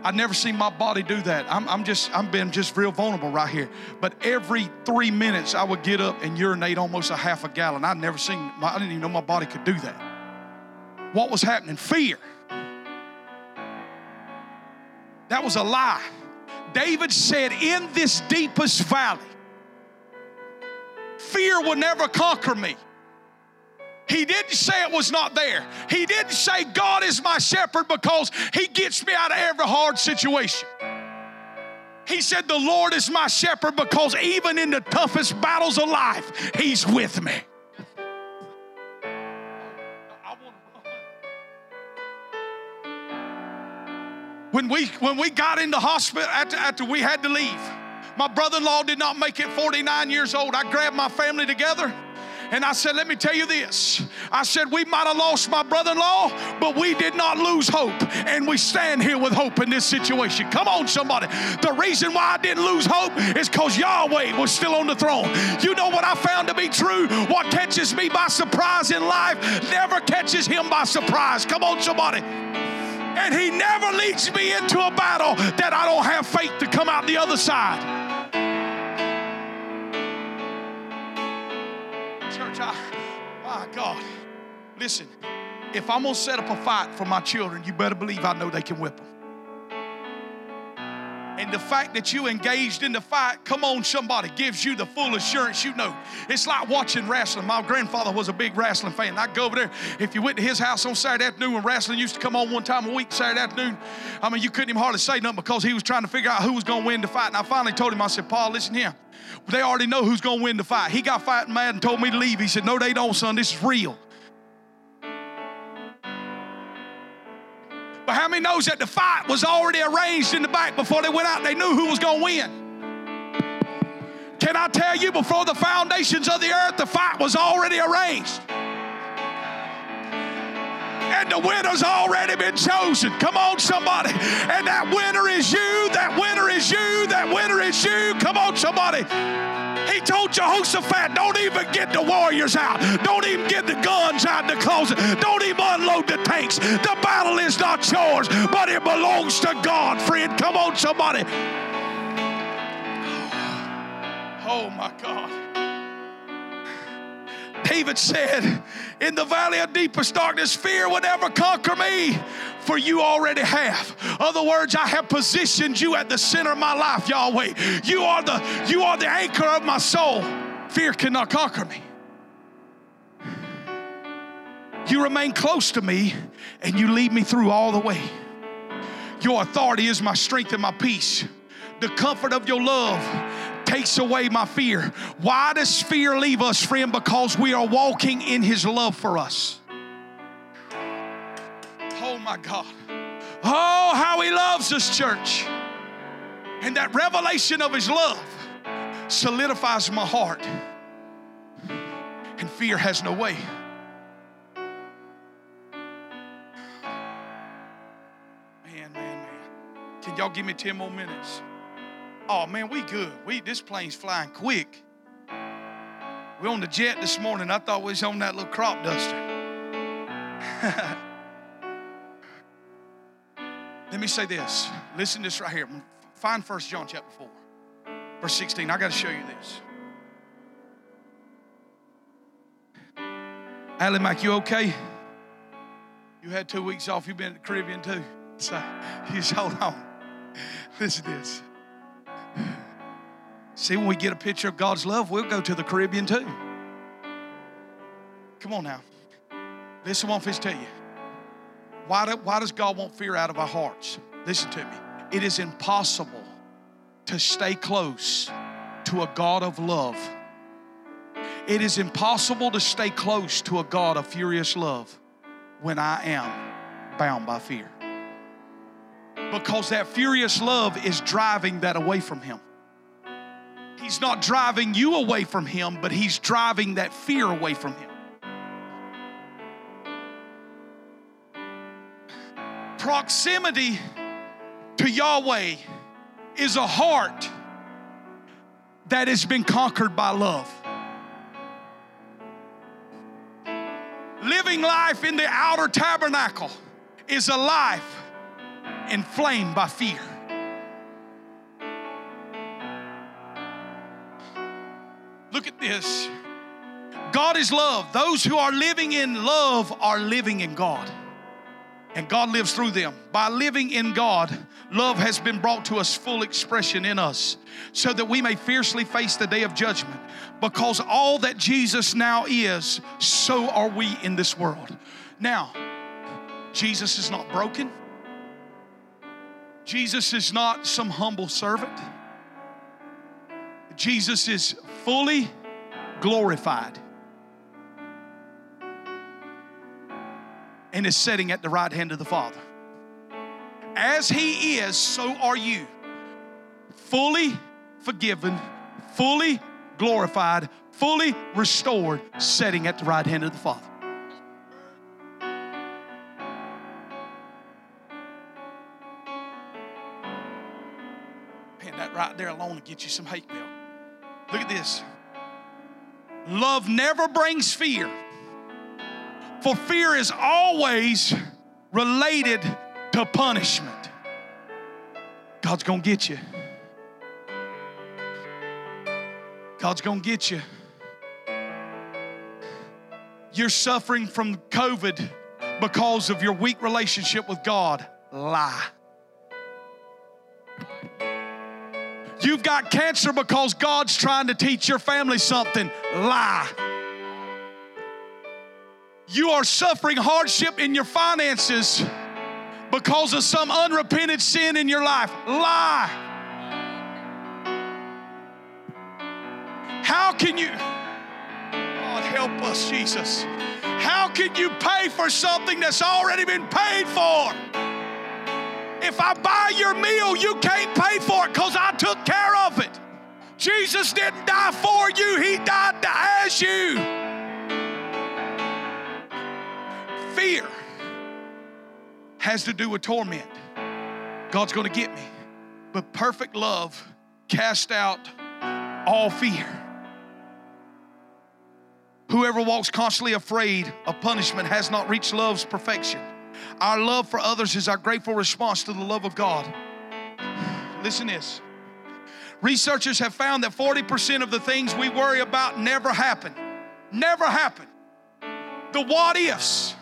I've never seen my body do that. I'm, I'm just, I'm being just real vulnerable right here. But every three minutes, I would get up and urinate almost a half a gallon. I'd never seen, my, I didn't even know my body could do that. What was happening? Fear. That was a lie. David said, In this deepest valley, fear will never conquer me. He didn't say it was not there. He didn't say God is my shepherd because he gets me out of every hard situation. He said, The Lord is my shepherd because even in the toughest battles of life, he's with me. When we when we got in the hospital after, after we had to leave, my brother-in-law did not make it 49 years old. I grabbed my family together and I said, Let me tell you this. I said, We might have lost my brother in law, but we did not lose hope. And we stand here with hope in this situation. Come on, somebody. The reason why I didn't lose hope is because Yahweh was still on the throne. You know what I found to be true? What catches me by surprise in life never catches him by surprise. Come on, somebody. And he never leads me into a battle that I don't have faith to come out the other side. Church, I, my God. Listen, if I'm going to set up a fight for my children, you better believe I know they can whip them. And the fact that you engaged in the fight, come on, somebody, gives you the full assurance you know. It's like watching wrestling. My grandfather was a big wrestling fan. I'd go over there. If you went to his house on Saturday afternoon when wrestling used to come on one time a week, Saturday afternoon, I mean, you couldn't even hardly say nothing because he was trying to figure out who was going to win the fight. And I finally told him, I said, Paul, listen here. They already know who's going to win the fight. He got fighting mad and told me to leave. He said, No, they don't, son. This is real. But how many knows that the fight was already arranged in the back before they went out? They knew who was going to win. Can I tell you, before the foundations of the earth, the fight was already arranged and the winner's already been chosen. Come on, somebody. And that winner is you, that winner is you, that winner is you. Come on, somebody. He told Jehoshaphat, don't even get the warriors out. Don't even get the guns out in the closet. Don't even unload the tanks. The battle is not yours, but it belongs to God, friend. Come on, somebody. Oh, my God. David said, In the valley of deepest darkness, fear would never conquer me, for you already have. Other words, I have positioned you at the center of my life, Yahweh. You are the, you are the anchor of my soul. Fear cannot conquer me. You remain close to me and you lead me through all the way. Your authority is my strength and my peace. The comfort of your love takes away my fear. Why does fear leave us, friend? Because we are walking in His love for us. Oh my God. Oh, how He loves us, church. And that revelation of His love solidifies my heart. And fear has no way. Man, man, man. Can y'all give me 10 more minutes? Oh man, we good. We this plane's flying quick. We on the jet this morning. I thought we was on that little crop duster. Let me say this. Listen to this right here. Find First John chapter 4, verse 16. I got to show you this. Allie Mac, you okay? You had two weeks off. You've been in the Caribbean too. So just hold on. Listen to this. See, when we get a picture of God's love, we'll go to the Caribbean too. Come on now. Listen, I want tell you. Why, do, why does God want fear out of our hearts? Listen to me. It is impossible to stay close to a God of love. It is impossible to stay close to a God of furious love when I am bound by fear. Because that furious love is driving that away from Him. He's not driving you away from Him, but He's driving that fear away from Him. Proximity to Yahweh is a heart that has been conquered by love. Living life in the outer tabernacle is a life inflamed by fear. Look at this. God is love. Those who are living in love are living in God. And God lives through them. By living in God, love has been brought to us full expression in us so that we may fiercely face the day of judgment. Because all that Jesus now is, so are we in this world. Now, Jesus is not broken. Jesus is not some humble servant. Jesus is fully glorified and is sitting at the right hand of the Father. As He is, so are you. Fully forgiven, fully glorified, fully restored, sitting at the right hand of the Father. Man, that right there alone will get you some hate mail. Look at this. Love never brings fear, for fear is always related to punishment. God's gonna get you. God's gonna get you. You're suffering from COVID because of your weak relationship with God. Lie. You've got cancer because God's trying to teach your family something. Lie. You are suffering hardship in your finances because of some unrepented sin in your life. Lie. How can you, God help us, Jesus. How can you pay for something that's already been paid for? If I buy your meal, you can't pay for it because I took care of it. Jesus didn't die for you, He died to as you. Fear has to do with torment. God's going to get me. But perfect love cast out all fear. Whoever walks constantly afraid of punishment has not reached love's perfection. Our love for others is our grateful response to the love of God. Listen this. Researchers have found that 40% of the things we worry about never happen. Never happen. The what ifs.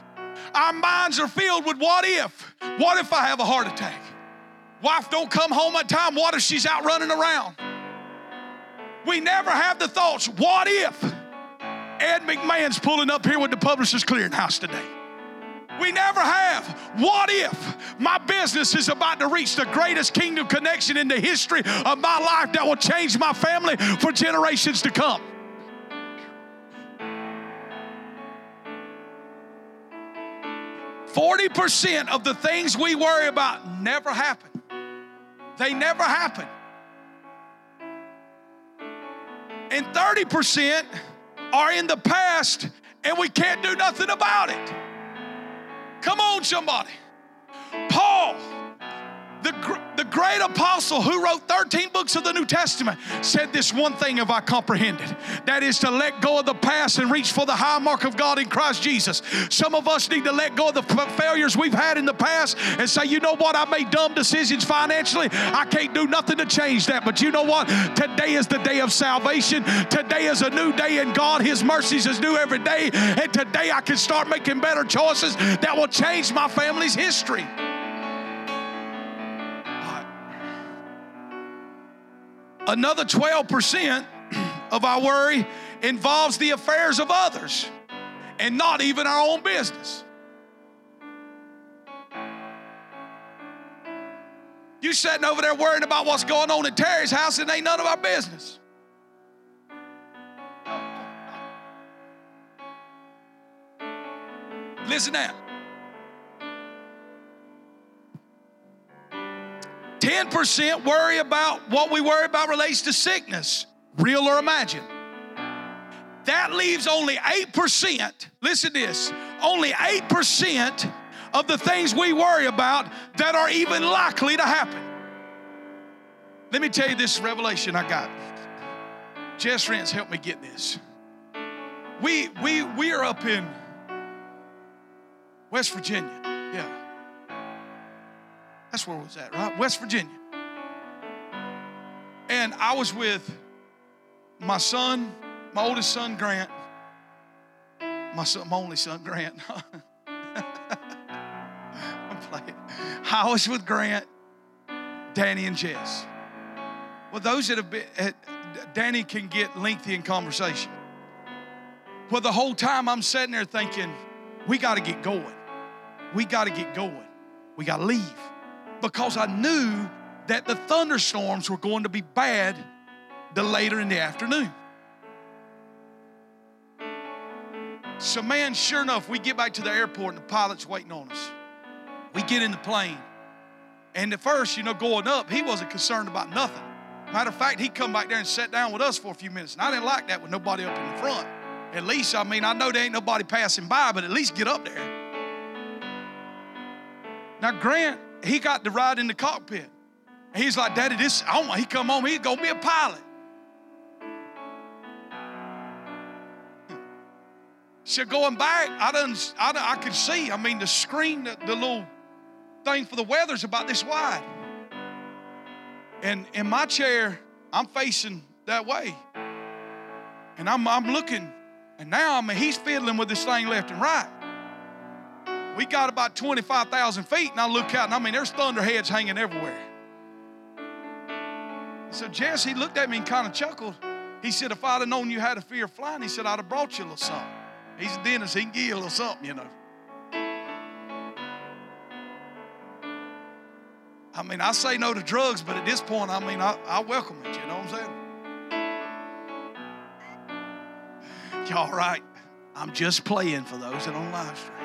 Our minds are filled with what if. What if I have a heart attack? Wife don't come home on time. What if she's out running around? We never have the thoughts, what if Ed McMahon's pulling up here with the Publishers Clearinghouse today? We never have. What if my business is about to reach the greatest kingdom connection in the history of my life that will change my family for generations to come? Forty percent of the things we worry about never happen. They never happen. And 30% are in the past and we can't do nothing about it. Come on, somebody. Paul The, the great apostle who wrote 13 books of the New Testament said this one thing have I comprehended. That is to let go of the past and reach for the high mark of God in Christ Jesus. Some of us need to let go of the failures we've had in the past and say, you know what, I made dumb decisions financially. I can't do nothing to change that. But you know what? Today is the day of salvation. Today is a new day in God. His mercies is new every day. And today I can start making better choices that will change my family's history. Another 12% of our worry involves the affairs of others and not even our own business. You sitting over there worrying about what's going on in Terry's house and ain't none of our business. Listen now. 10% worry about what we worry about relates to sickness, real or imagined. That leaves only 8%, listen to this, only 8% of the things we worry about that are even likely to happen. Let me tell you this revelation I got. Jess Rents helped me get this. We, we, we are up in West Virginia. Yeah. That's where it was at, right? West Virginia. And I was with my son, my oldest son, Grant. My son, my only son, Grant. I'm playing. I was with Grant, Danny, and Jess. Well, those that have been, Danny can get lengthy in conversation. Well, the whole time I'm sitting there thinking, we got to get going. We got to get going. We got to leave because I knew that the thunderstorms were going to be bad the later in the afternoon. So, man, sure enough, we get back to the airport and the pilot's waiting on us. We get in the plane. And at first, you know, going up, he wasn't concerned about nothing. Matter of fact, he come back there and sat down with us for a few minutes. And I didn't like that with nobody up in the front. At least, I mean, I know there ain't nobody passing by, but at least get up there. Now, Grant he got to ride in the cockpit. He's like, Daddy, this, I don't want, he come home, he's gonna be a pilot. So going back, I done, I, done, I could see, I mean, the screen, the, the little thing for the weather's about this wide. And in my chair, I'm facing that way. And I'm, I'm looking, and now I mean, he's fiddling with this thing left and right. We got about 25,000 feet, and I look out, and I mean, there's thunderheads hanging everywhere. So Jesse looked at me and kind of chuckled. He said, If I'd have known you had a fear of flying, he said, I'd have brought you a little something. He's a dentist, he can give you a little something, you know. I mean, I say no to drugs, but at this point, I mean, I, I welcome it, you know what I'm saying? Y'all right. I'm just playing for those that on live stream.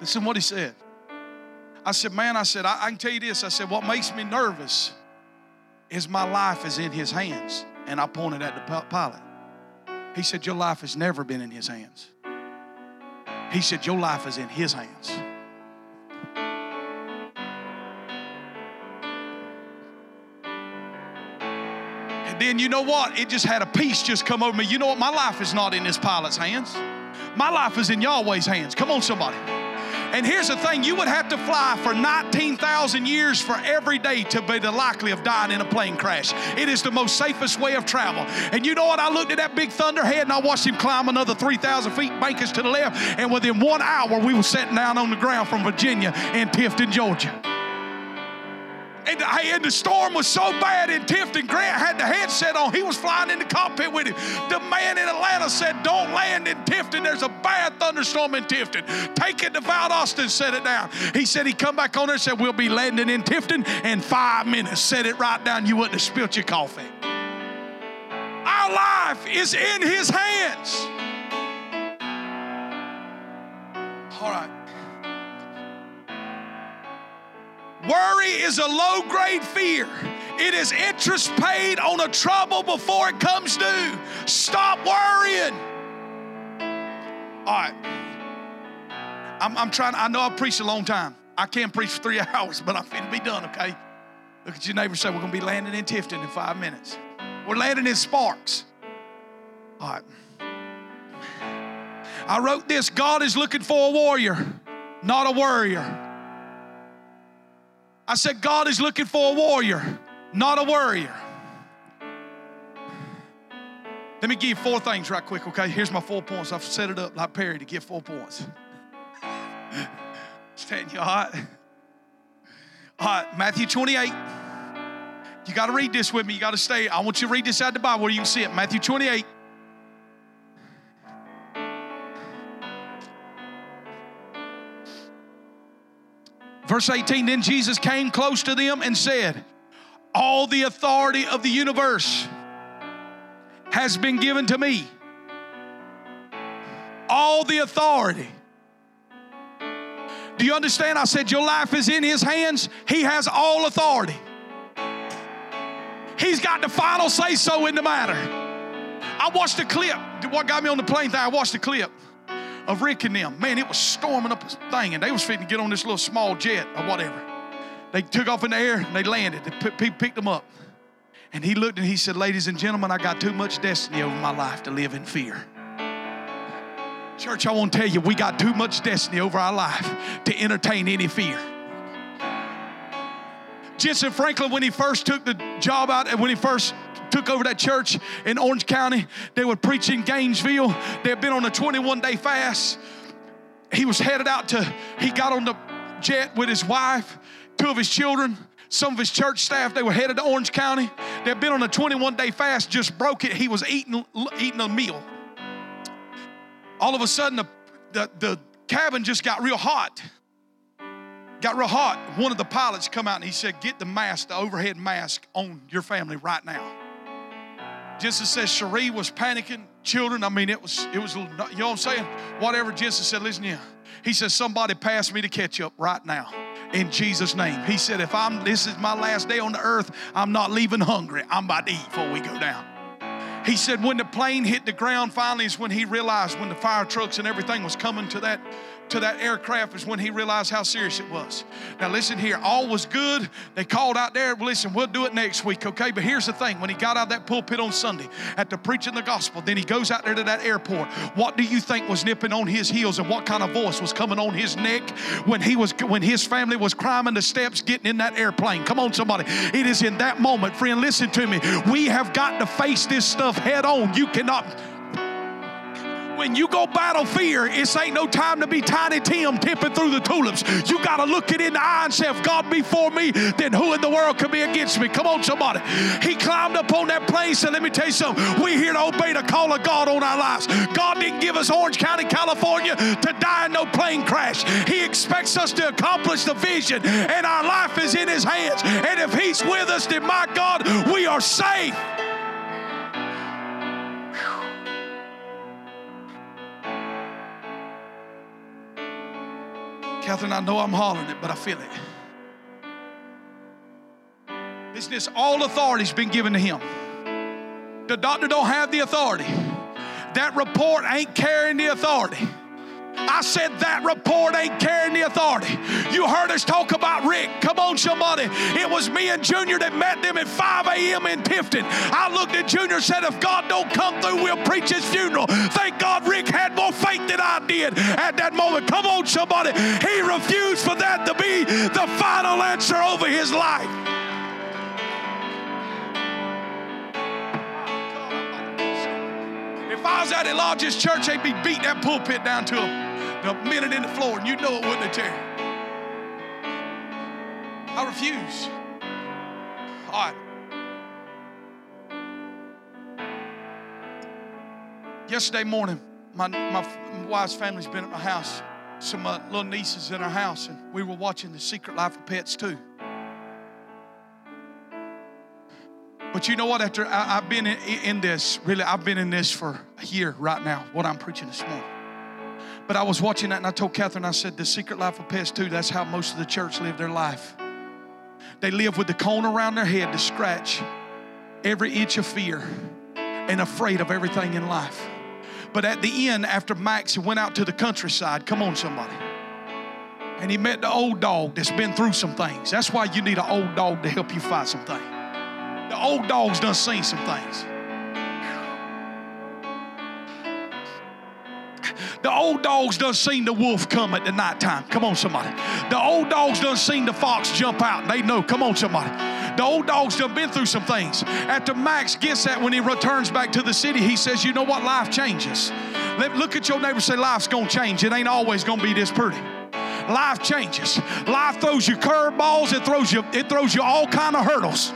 Listen what he said. I said, Man, I said, I, I, can tell you this. I said, What makes me nervous is my life is in his hands. And I pointed at the pilot. He said, Your life has never been in his hands. He said, Your life is in his hands. And then you know what? It just had a peace just come over me. You know what? My life is not in this pilot's hands. My life is in Yahweh's hands. Come on, somebody. And here's the thing you would have to fly for 19,000 years for every day to be the likely of dying in a plane crash. It is the most safest way of travel. And you know what? I looked at that big thunderhead and I watched him climb another 3,000 feet, bank us to the left. And within one hour, we were sitting down on the ground from Virginia in Tifton, Georgia. And, and the storm was so bad in Tifton, Grant had the headset on. He was flying in the cockpit with him. The man in Atlanta said, Don't land in Tifton. There's a bad thunderstorm in Tifton. Take it to Valdosta, and set it down. He said he'd come back on there and said, We'll be landing in Tifton in five minutes. Set it right down. You wouldn't have spilt your coffee. Our life is in his hands. All right. Worry is a low grade fear. It is interest paid on a trouble before it comes due. Stop worrying. All right. I'm, I'm trying, I know I've preached a long time. I can't preach for three hours, but I'm finna be done, okay? Look at your neighbor say, We're gonna be landing in Tifton in five minutes. We're landing in Sparks. All right. I wrote this God is looking for a warrior, not a worrier. I said, God is looking for a warrior, not a worrier. Let me give you four things right quick, okay? Here's my four points. I've set it up like Perry to give four points. Stand you right? All right, Matthew 28. You got to read this with me. You got to stay. I want you to read this out the Bible where you can see it. Matthew 28. Verse 18 Then Jesus came close to them and said, All the authority of the universe has been given to me. All the authority. Do you understand? I said, Your life is in His hands. He has all authority. He's got the final say so in the matter. I watched a clip. What got me on the plane thing, I watched a clip of Rick and them. Man, it was storming up a thing, and they was fitting to get on this little small jet or whatever. They took off in the air and they landed. The people picked them up. And he looked and he said, Ladies and gentlemen, I got too much destiny over my life to live in fear. Church, I want to tell you, we got too much destiny over our life to entertain any fear. Jentezen Franklin, when he first took the job out and when he first took over that church in Orange County. They were preaching Gainesville. They had been on a 21 day fast. He was headed out to, he got on the jet with his wife, two of his children, some of his church staff. They were headed to Orange County. They had been on a 21 day fast, just broke it. He was eating, eating a meal. All of a sudden, the, the, the cabin just got real hot got real hot. One of the pilots come out and he said, "Get the mask, the overhead mask, on your family right now." Jentezen says Cherise was panicking. Children, I mean, it was, it was, you know what I'm saying? Whatever Jentezen said, listen yeah. He says, somebody pass me the ketchup right now in Jesus' name. He said, if I'm, this is my last day on the earth, I'm not leaving hungry. I'm about to eat before we go down. He said, when the plane hit the ground, finally is when he realized when the fire trucks and everything was coming to that to that aircraft is when he realized how serious it was. Now, listen here, all was good. They called out there, listen, we'll do it next week, okay? But here's the thing when he got out of that pulpit on Sunday after preaching the gospel, then he goes out there to that airport. What do you think was nipping on his heels and what kind of voice was coming on his neck when he was when his family was climbing the steps getting in that airplane? Come on, somebody. It is in that moment, friend, listen to me. We have got to face this stuff head on. You cannot when you go battle fear, it ain't no time to be Tiny Tim tipping through the tulips. You got to look it in the eye and say, if God be for me, then who in the world can be against me? Come on, somebody. He climbed up on that plane, said, let me tell you something. We're here to obey the call of God on our lives. God didn't give us Orange County, California to die in no plane crash. He expects us to accomplish the vision, and our life is in His hands. And if He's with us, then my God, we are safe. Catherine, I know I'm hollering it, but I feel it. Business, all authority's been given to him. The doctor don't have the authority. That report ain't carrying the authority. I said that report ain't carrying the authority. You heard us talk about Rick. Come on, somebody. It was me and Junior that met them at 5 a.m. in Tifton. I looked at Junior and said, if God don't come through, we'll preach his funeral. Thank God Rick had more faith than I did at that moment. Come on, somebody. He refused for that to be the final answer over his life. If I was at Elijah's church, they'd be beating that pulpit down to him a minute in the floor, and you know it, wouldn't it, Terry? I refuse. All right. Yesterday morning, my, my wife's family's been at my house. Some uh, little nieces in our house, and we were watching The Secret Life of Pets too. But you know what? After I, have been in, in this, really, I've been in this for a year right now, what I'm preaching this morning. But I was watching that and I told Catherine, I said, the secret life of pets too, that's how most of the church live their life. They live with the cone around their head to scratch every itch of fear and afraid of everything in life. But at the end, after Max went out to the countryside, come on, somebody. And he met the old dog that's been through some things. That's why you need an old dog to help you fight some things. The old dog's done seen some things. The old dogs done seen the wolf come at the nighttime. Come on, somebody. The old dogs done seen the fox jump out they know. Come on, somebody. The old dog's done been through some things. After Max gets that when he returns back to the city, he says, You know what? Life changes. Look at your neighbor and say, Life's gonna change. It ain't always gonna be this pretty life changes. Life throws you curveballs, it throws you, it throws you all kind of hurdles.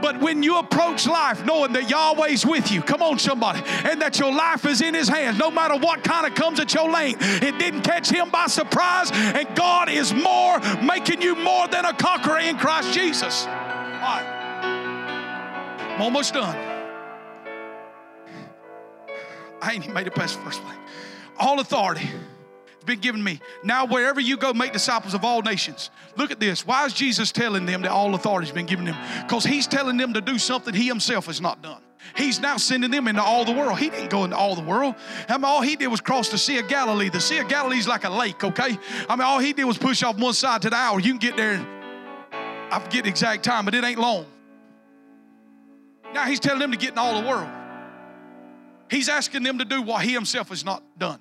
But when you approach life knowing that Yahweh's with you, come on, somebody, and that your life is in His hands, no matter what kind of comes at your lane, it didn't catch Him by surprise, and God is more, making you more than a conqueror in Christ Jesus. All right. I'm almost done. I ain't even made it past the first place. All authority been given me. Now, wherever you go, make disciples of all nations. Look at this. Why is Jesus telling them that all authority has been given them? Because he's telling them to do something he himself has not done. He's now sending them into all the world. He didn't go into all the world. I mean, all he did was cross the Sea of Galilee. The Sea of Galilee is like a lake, okay? I mean, all he did was push off one side to the hour. You can get there, I forget the exact time, but it ain't long. Now he's telling them to get in all the world. He's asking them to do what he himself has not done.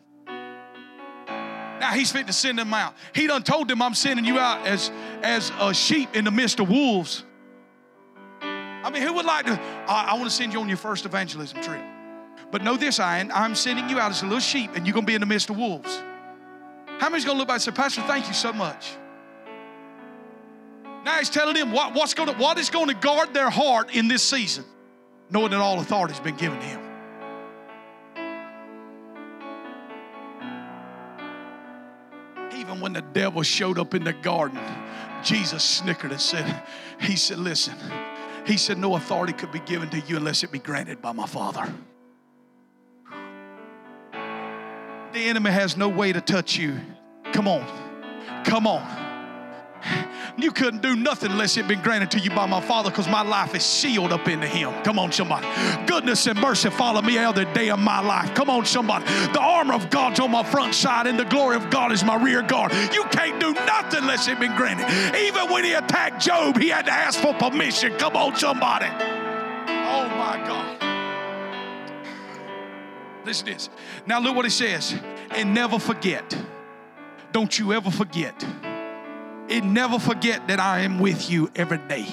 Now he's fit to send them out. He done told them, I'm sending you out as, as a sheep in the midst of wolves. I mean, who would like to? I, I want to send you on your first evangelism trip. But know this, Ian, I'm sending you out as a little sheep and you're going to be in the midst of wolves. How many's going to look back and say, Pastor, thank you so much? Now he's telling them what, what's going to, what is going to guard their heart in this season, knowing that all authority has been given to him. When the devil showed up in the garden, Jesus snickered and said, He said, Listen, He said, No authority could be given to you unless it be granted by my Father. The enemy has no way to touch you. Come on. Come on. You couldn't do nothing unless it been granted to you by my Father because my life is sealed up into Him. Come on, somebody. Goodness and mercy follow me every day of my life. Come on, somebody. The armor of God's on my front side and the glory of God is my rear guard. You can't do nothing unless it been granted. Even when He attacked Job, He had to ask for permission. Come on, somebody. Oh, my God. Listen to this. Now, look what He says. And never forget. Don't you ever forget and never forget that I am with you every day.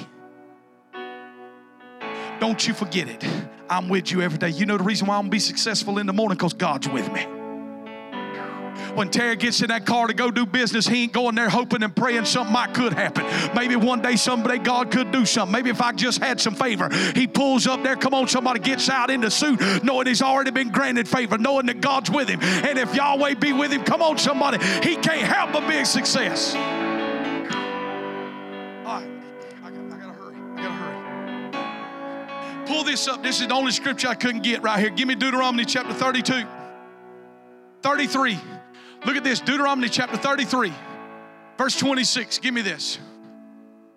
Don't you forget it. I'm with you every day. You know the reason why I'm gonna be successful in the morning? Because God's with me. When Terry gets in that car to go do business, he ain't going there hoping and praying something might could happen. Maybe one day, someday, God could do something. Maybe if I just had some favor, he pulls up there. Come on, somebody gets out in the suit, knowing he's already been granted favor, knowing that God's with him. And if Yahweh be with him, come on, somebody, he can't help but be a success. Pull this up. This is the only scripture I couldn't get right here. Give me Deuteronomy chapter 32. 33. Look at this Deuteronomy chapter 33, verse 26. Give me this.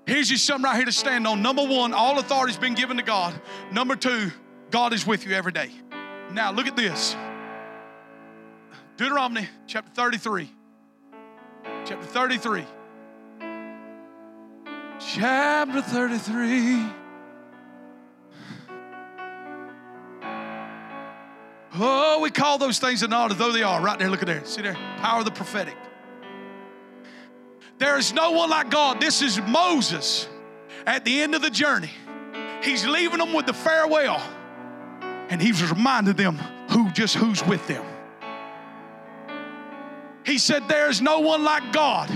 Here's you something right here to stand on. Number one, all authority's been given to God. Number two, God is with you every day. Now, look at this Deuteronomy chapter 33. Chapter 33. Chapter 33. Oh, we call those things that not as though they are. Right there, look at there. See there? Power of the prophetic. There is no one like God. This is Moses at the end of the journey. He's leaving them with the farewell. And he's reminded them who just who's with them. He said, There's no one like God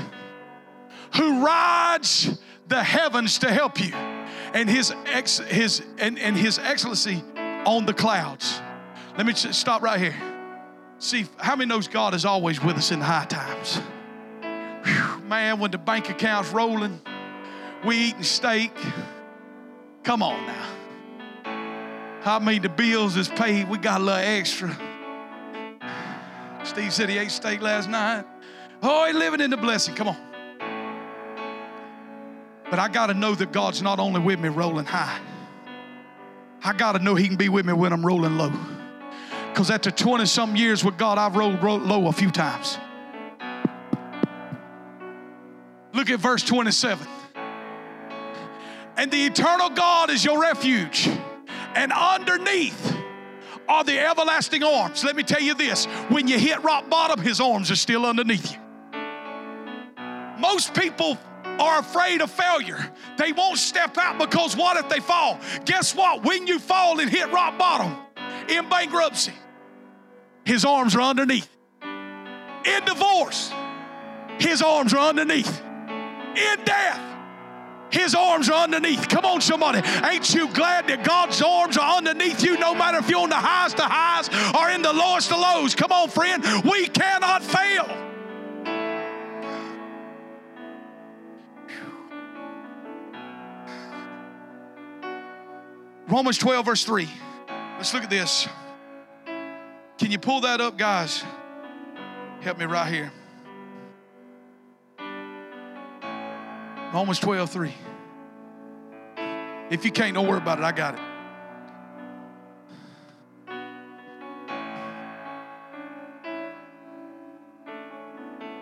who rides the heavens to help you, and his ex, his and, and his excellency on the clouds. Let me stop right here. See, how many knows God is always with us in high times? Whew, man, when the bank account's rolling, we eating steak. Come on now. I mean, the bills is paid. We got a little extra. Steve said he ate steak last night. Oh, he living in the blessing. Come on. But I got to know that God's not only with me rolling high. I got to know He can be with me when I'm rolling low. Because after 20 some years with God, I've rolled, rolled low a few times. Look at verse 27. And the eternal God is your refuge, and underneath are the everlasting arms. Let me tell you this when you hit rock bottom, his arms are still underneath you. Most people are afraid of failure. They won't step out because what if they fall? Guess what? When you fall and hit rock bottom in bankruptcy, his arms are underneath. In divorce, his arms are underneath. In death, his arms are underneath. Come on, somebody. Ain't you glad that God's arms are underneath you no matter if you're on the highest of highs or in the lowest of lows? Come on, friend. We cannot fail. Romans 12, verse 3. Let's look at this. Can you pull that up, guys? Help me right here. Romans 12, 3. If you can't, don't worry about it. I got it.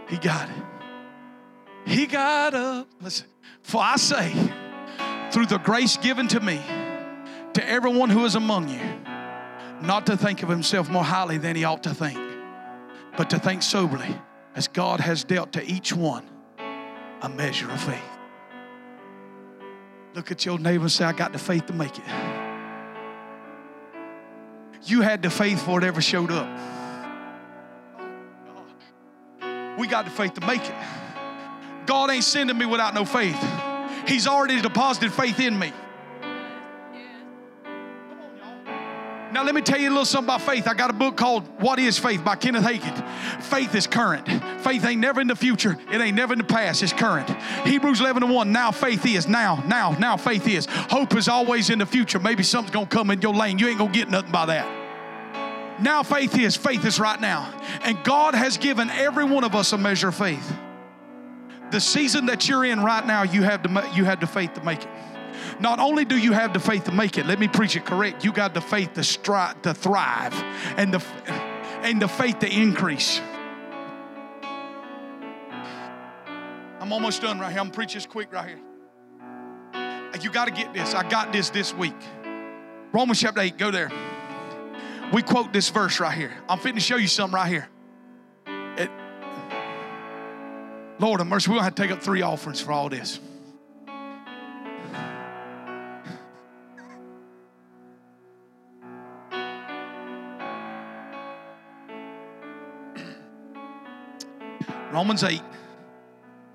He got it. He got up. Listen, for I say, through the grace given to me, to everyone who is among you not to think of himself more highly than he ought to think, but to think soberly as God has dealt to each one a measure of faith. Look at your neighbor and say, I got the faith to make it. You had the faith for it ever showed up. We got the faith to make it. God ain't sending me without no faith. He's already deposited faith in me. Now, let me tell you a little something about faith. I got a book called What is Faith by Kenneth Hagin. Faith is current. Faith ain't never in the future, it ain't never in the past, it's current. Hebrews 11 and 1, now faith is, now, now, now faith is. Hope is always in the future. Maybe something's gonna come in your lane. You ain't gonna get nothing by that. Now faith is, faith is right now. And God has given every one of us a measure of faith. The season that you're in right now, you have, to, you have the faith to make it. Not only do you have the faith to make it, let me preach it correct. You got the faith to strive, to thrive, and the and the faith to increase. I'm almost done right here. I'm preaching quick right here. You got to get this. I got this this week. Romans chapter 8, go there. We quote this verse right here. I'm fitting to show you something right here. It, Lord of mercy, we're going to have to take up three offerings for all this. Romans 8,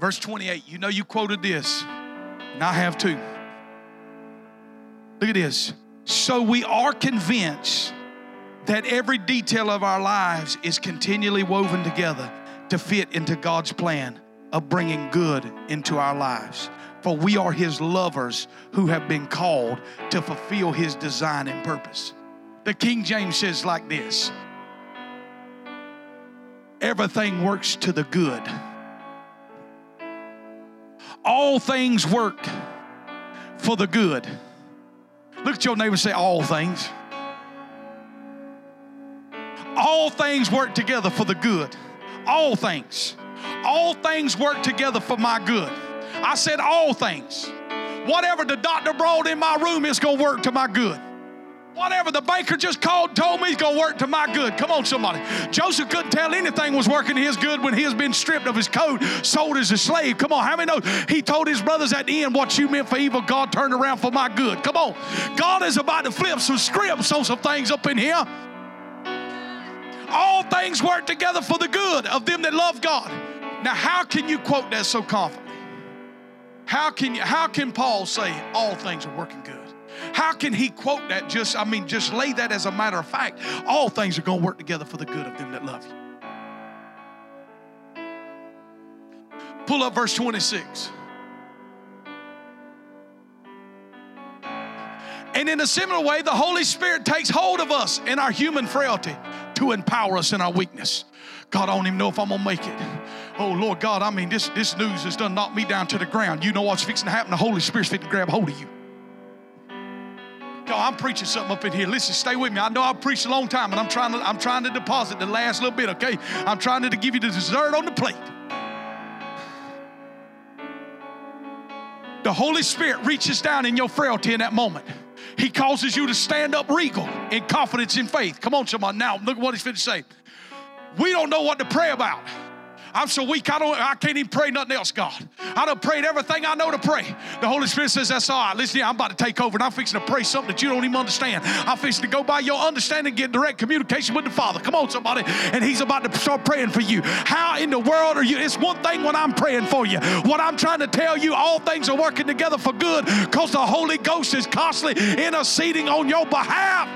verse 28. You know you quoted this, and I have too. Look at this. So we are convinced that every detail of our lives is continually woven together to fit into God's plan of bringing good into our lives. For we are His lovers who have been called to fulfill His design and purpose. The King James says like this everything works to the good. All things work for the good. Look at your neighbor and say, All things. All things work together for the good. All things. All things work together for my good. I said, All things. Whatever the doctor brought in my room is going to work to my good. Whatever the banker just called, told me, he's going to work to my good. Come on, somebody. Joseph couldn't tell anything was working his good when he has been stripped of his coat, sold as a slave. Come on, how many know? He told his brothers at the end, what you meant for evil, God turned around for my good. Come on. God is about to flip some scripts on some things up in here. All things work together for the good of them that love God. Now, how can you quote that so confidently? How can you, how can Paul say all things are working good? How can he quote that just, I mean, just lay that as a matter of fact? All things are going to work together for the good of them that love you. Pull up verse 26. And in a similar way, the Holy Spirit takes hold of us in our human frailty to empower us in our weakness. God, I don't even know if I'm gonna make it. Oh Lord God, I mean this this news has done knocked me down to the ground. You know what's fixing to happen? The Holy Spirit's fixing to grab hold of you. God, I'm preaching something up in here. Listen, stay with me. I know I've preached a long time, and I'm trying to I'm trying to deposit the last little bit. Okay, I'm trying to give you the dessert on the plate. The Holy Spirit reaches down in your frailty in that moment. He causes you to stand up regal in confidence in faith. Come on, someone. Now, look at what he's going to say. We don't know what to pray about. I'm so weak, I don't I can't even pray nothing else, God. I done prayed everything I know to pray. The Holy Spirit says, That's all right. Listen, I'm about to take over and I'm fixing to pray something that you don't even understand. I'm fixing to go by your understanding, get direct communication with the Father. Come on, somebody. And He's about to start praying for you. How in the world are you? It's one thing when I'm praying for you. What I'm trying to tell you, all things are working together for good because the Holy Ghost is constantly interceding on your behalf.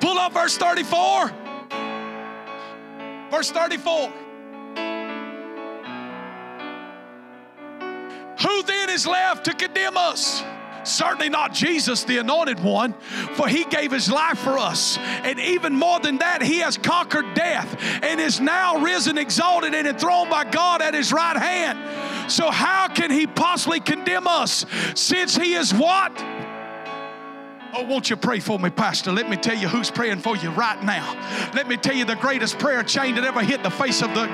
Pull up verse 34. Verse 34. Who then is left to condemn us? Certainly not Jesus, the anointed one, for he gave his life for us. And even more than that, he has conquered death and is now risen, exalted, and enthroned by God at his right hand. So, how can he possibly condemn us since he is what? Oh, won't you pray for me, Pastor? Let me tell you who's praying for you right now. Let me tell you the greatest prayer chain that ever hit the face of the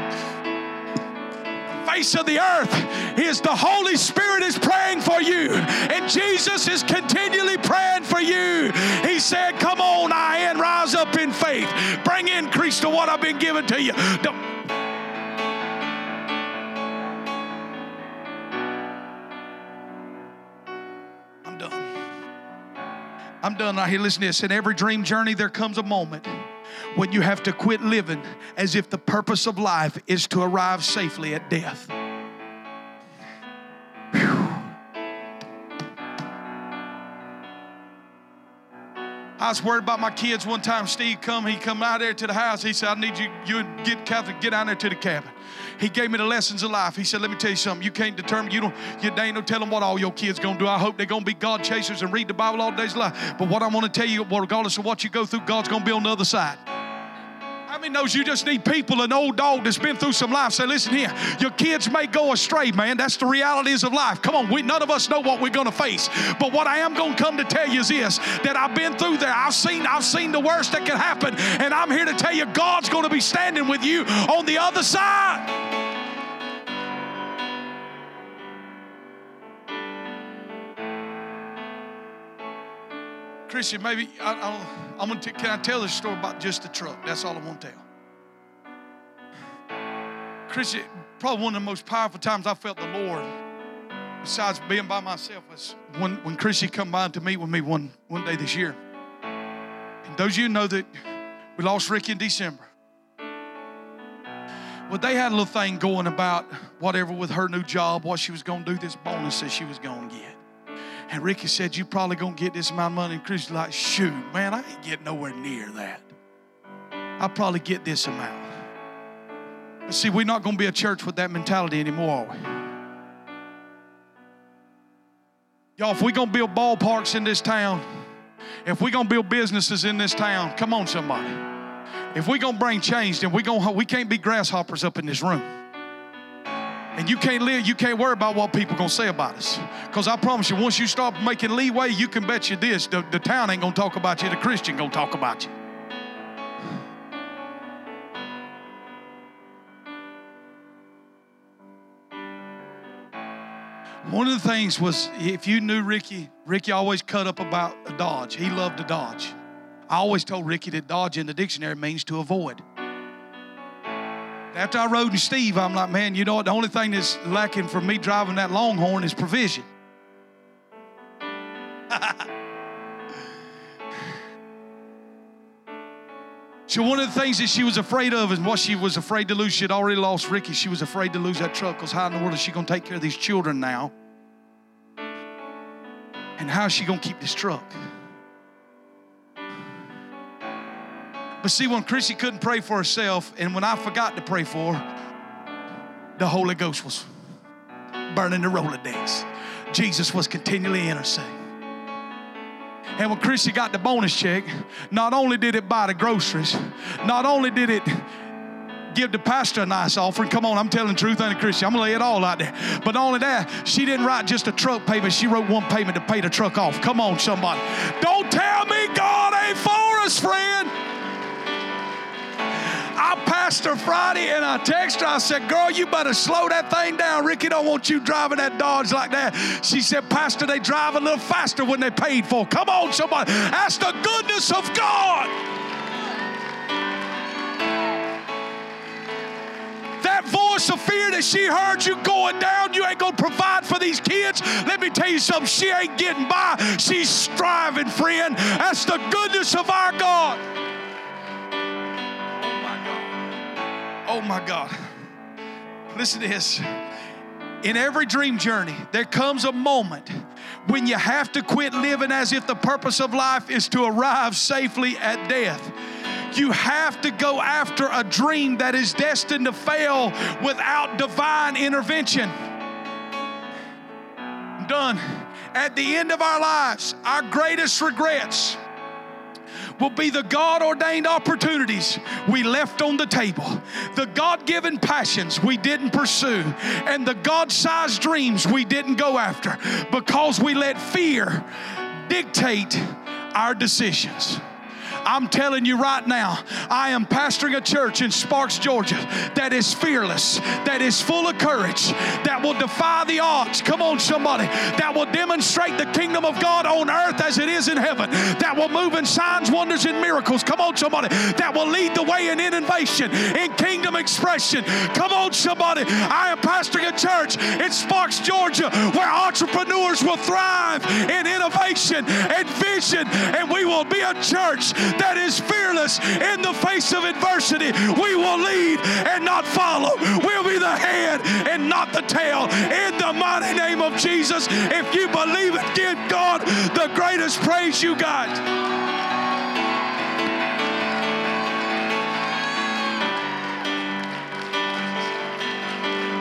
face of the earth is the Holy Spirit is praying for you. And Jesus is continually praying for you. He said, Come on, I and rise up in faith. Bring increase to what I've been given to you. Don't I'm done right here. Listen to this. In every dream journey, there comes a moment when you have to quit living as if the purpose of life is to arrive safely at death. I was worried about my kids one time. Steve come, he come out there to the house. He said, I need you, you get Catholic, get down there to the cabin. He gave me the lessons of life. He said, Let me tell you something. You can't determine, you don't, you ain't no telling what all your kids gonna do. I hope they're gonna be God chasers and read the Bible all days life. But what I want to tell you, regardless of what you go through, God's gonna be on the other side. How many knows you just need people, an old dog that's been through some life? Say, listen here, your kids may go astray, man. That's the realities of life. Come on, we, none of us know what we're to face. But what I am to come to tell you is this: that I've been through there. I've seen, I've seen the worst that can happen, and I'm here to tell you, God's to be standing with you on the other side. Christian, maybe I, am gonna. T- can I tell this story about just the truck? That's all I want to tell. Christian, probably one of the most powerful times I felt the Lord, besides being by myself, was when when Chrissy come by to meet with me one one day this year. And those of you know that we lost Ricky in December. Well, they had a little thing going about whatever with her new job, what she was going to do, this bonus that she was going to get. And Ricky said, You probably gonna get this amount of money. And Chris like, shoot, man, I ain't getting nowhere near that. I'll probably get this amount. But see, we're not gonna be a church with that mentality anymore? Y'all, if we're gonna build ballparks in this town, if we're gonna build businesses in this town, come on, somebody. If we're gonna bring change, then we gonna we can't be grasshoppers up in this room. And you can't live, you can't worry about what people gonna say about us. Because I promise you, once you start making leeway, you can bet you this. The, the town ain't gonna talk about you, the Christian gonna talk about you. One of the things was if you knew Ricky, Ricky always cut up about a dodge. He loved to dodge. I always told Ricky that dodge in the dictionary means to avoid. After I rode in Steve, I'm like, man, you know what? The only thing that's lacking for me driving that Longhorn is provision. so one of the things that she was afraid of and what she was afraid to lose, she had already lost Ricky. She was afraid to lose that truck because how in the world is she going to take care of these children now? And how is she going to keep this truck? But see, when Chrissy couldn't pray for herself, and when I forgot to pray for her, the Holy Ghost was burning the Rolodex. Jesus was continually interceding. And when Chrissy got the bonus check, not only did it buy the groceries, not only did it give the pastor a nice offering. Come on, I'm telling the truth, ain't Christian. I'm gonna lay it all out there. But not only that, she didn't write just a truck payment, she wrote one payment to pay the truck off. Come on, somebody. Don't tell me God ain't for us, friend. I passed her Friday and I text her. I said, Girl, you better slow that thing down. Ricky don't want you driving that Dodge like that. She said, Pastor, they drive a little faster when they paid for. Come on, somebody. That's the goodness of God. That voice of fear that she heard you going down, you ain't gonna provide for these kids. Let me tell you something, she ain't getting by. She's striving, friend. That's the goodness of our God. Oh my God. Listen to this. In every dream journey, there comes a moment when you have to quit living as if the purpose of life is to arrive safely at death. You have to go after a dream that is destined to fail without divine intervention. I'm done. At the end of our lives, our greatest regrets will be the God ordained opportunities we left on the table, the God given passions we didn't pursue, and the God sized dreams we didn't go after because we let fear dictate our decisions. I'm telling you right now, I am pastoring a church in Sparks, Georgia that is fearless, that is full of courage, that will defy the odds. Come on, somebody. That will demonstrate the kingdom of God on earth as it is in heaven. That will move in signs, wonders, and miracles. Come on, somebody. That will lead the way in innovation, in kingdom expression. Come on, somebody. I am pastoring a church in Sparks, Georgia, where entrepreneurs will thrive in innovation and vision, and we will be a church that is fearless in the face of adversity. We will lead and not follow. We'll be the head and not the tail. In the mighty name of Jesus, if you believe it, give God the greatest praise you got.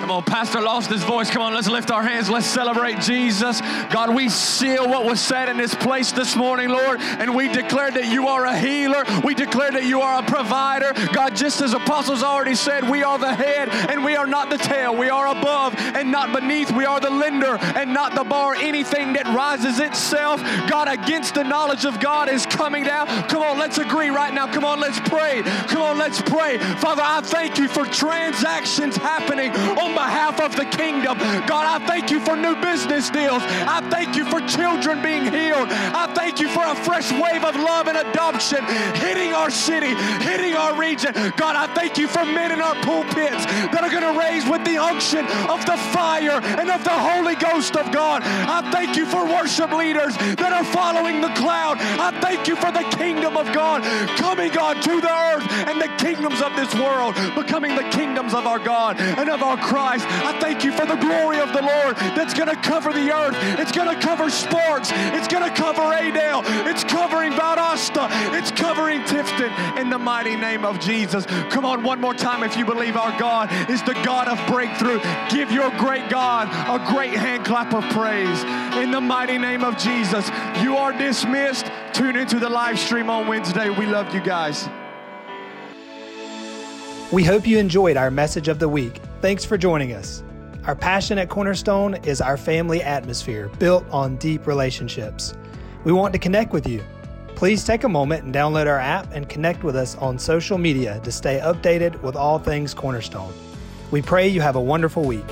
Come on, Pastor lost his voice. Come on, let's lift our hands. Let's celebrate Jesus. God, we seal what was said in this place this morning, Lord, and we declare that you are a healer. We declare that you are a provider. God, just as apostles already said, we are the head and we are not the tail. We are above and not beneath. We are the lender and not the bar. Anything that rises itself, God, against the knowledge of God is coming down. Come on, let's agree right now. Come on, let's pray. Come on, let's pray. Father, I thank you for transactions happening on behalf of the kingdom. God, I thank you for new business deals. I thank you for children being healed. I thank you for a fresh wave of love and adoption hitting our city, hitting our region. God, I thank you for men in our pulpits that are going to raise with the unction of the fire and of the Holy Ghost of God. I thank you for worship leaders that are following the cloud. I thank you for the kingdom of God coming, God, to the earth and the kingdoms of this world becoming the kingdoms of our God and of our Christ. I thank you for the glory of the Lord that's going to cover the earth. It's going to cover Sparks. It's going to cover Adel. It's covering Valdosta. It's covering Tifton in the mighty name of Jesus. Come on, one more time if you believe our God is the God of breakthrough. Give your great God a great hand clap of praise in the mighty name of Jesus. You are dismissed. Tune into the live stream on Wednesday. We love you guys. We hope you enjoyed our message of the week. Thanks for joining us. Our passion at Cornerstone is our family atmosphere built on deep relationships. We want to connect with you. Please take a moment and download our app and connect with us on social media to stay updated with all things Cornerstone. We pray you have a wonderful week.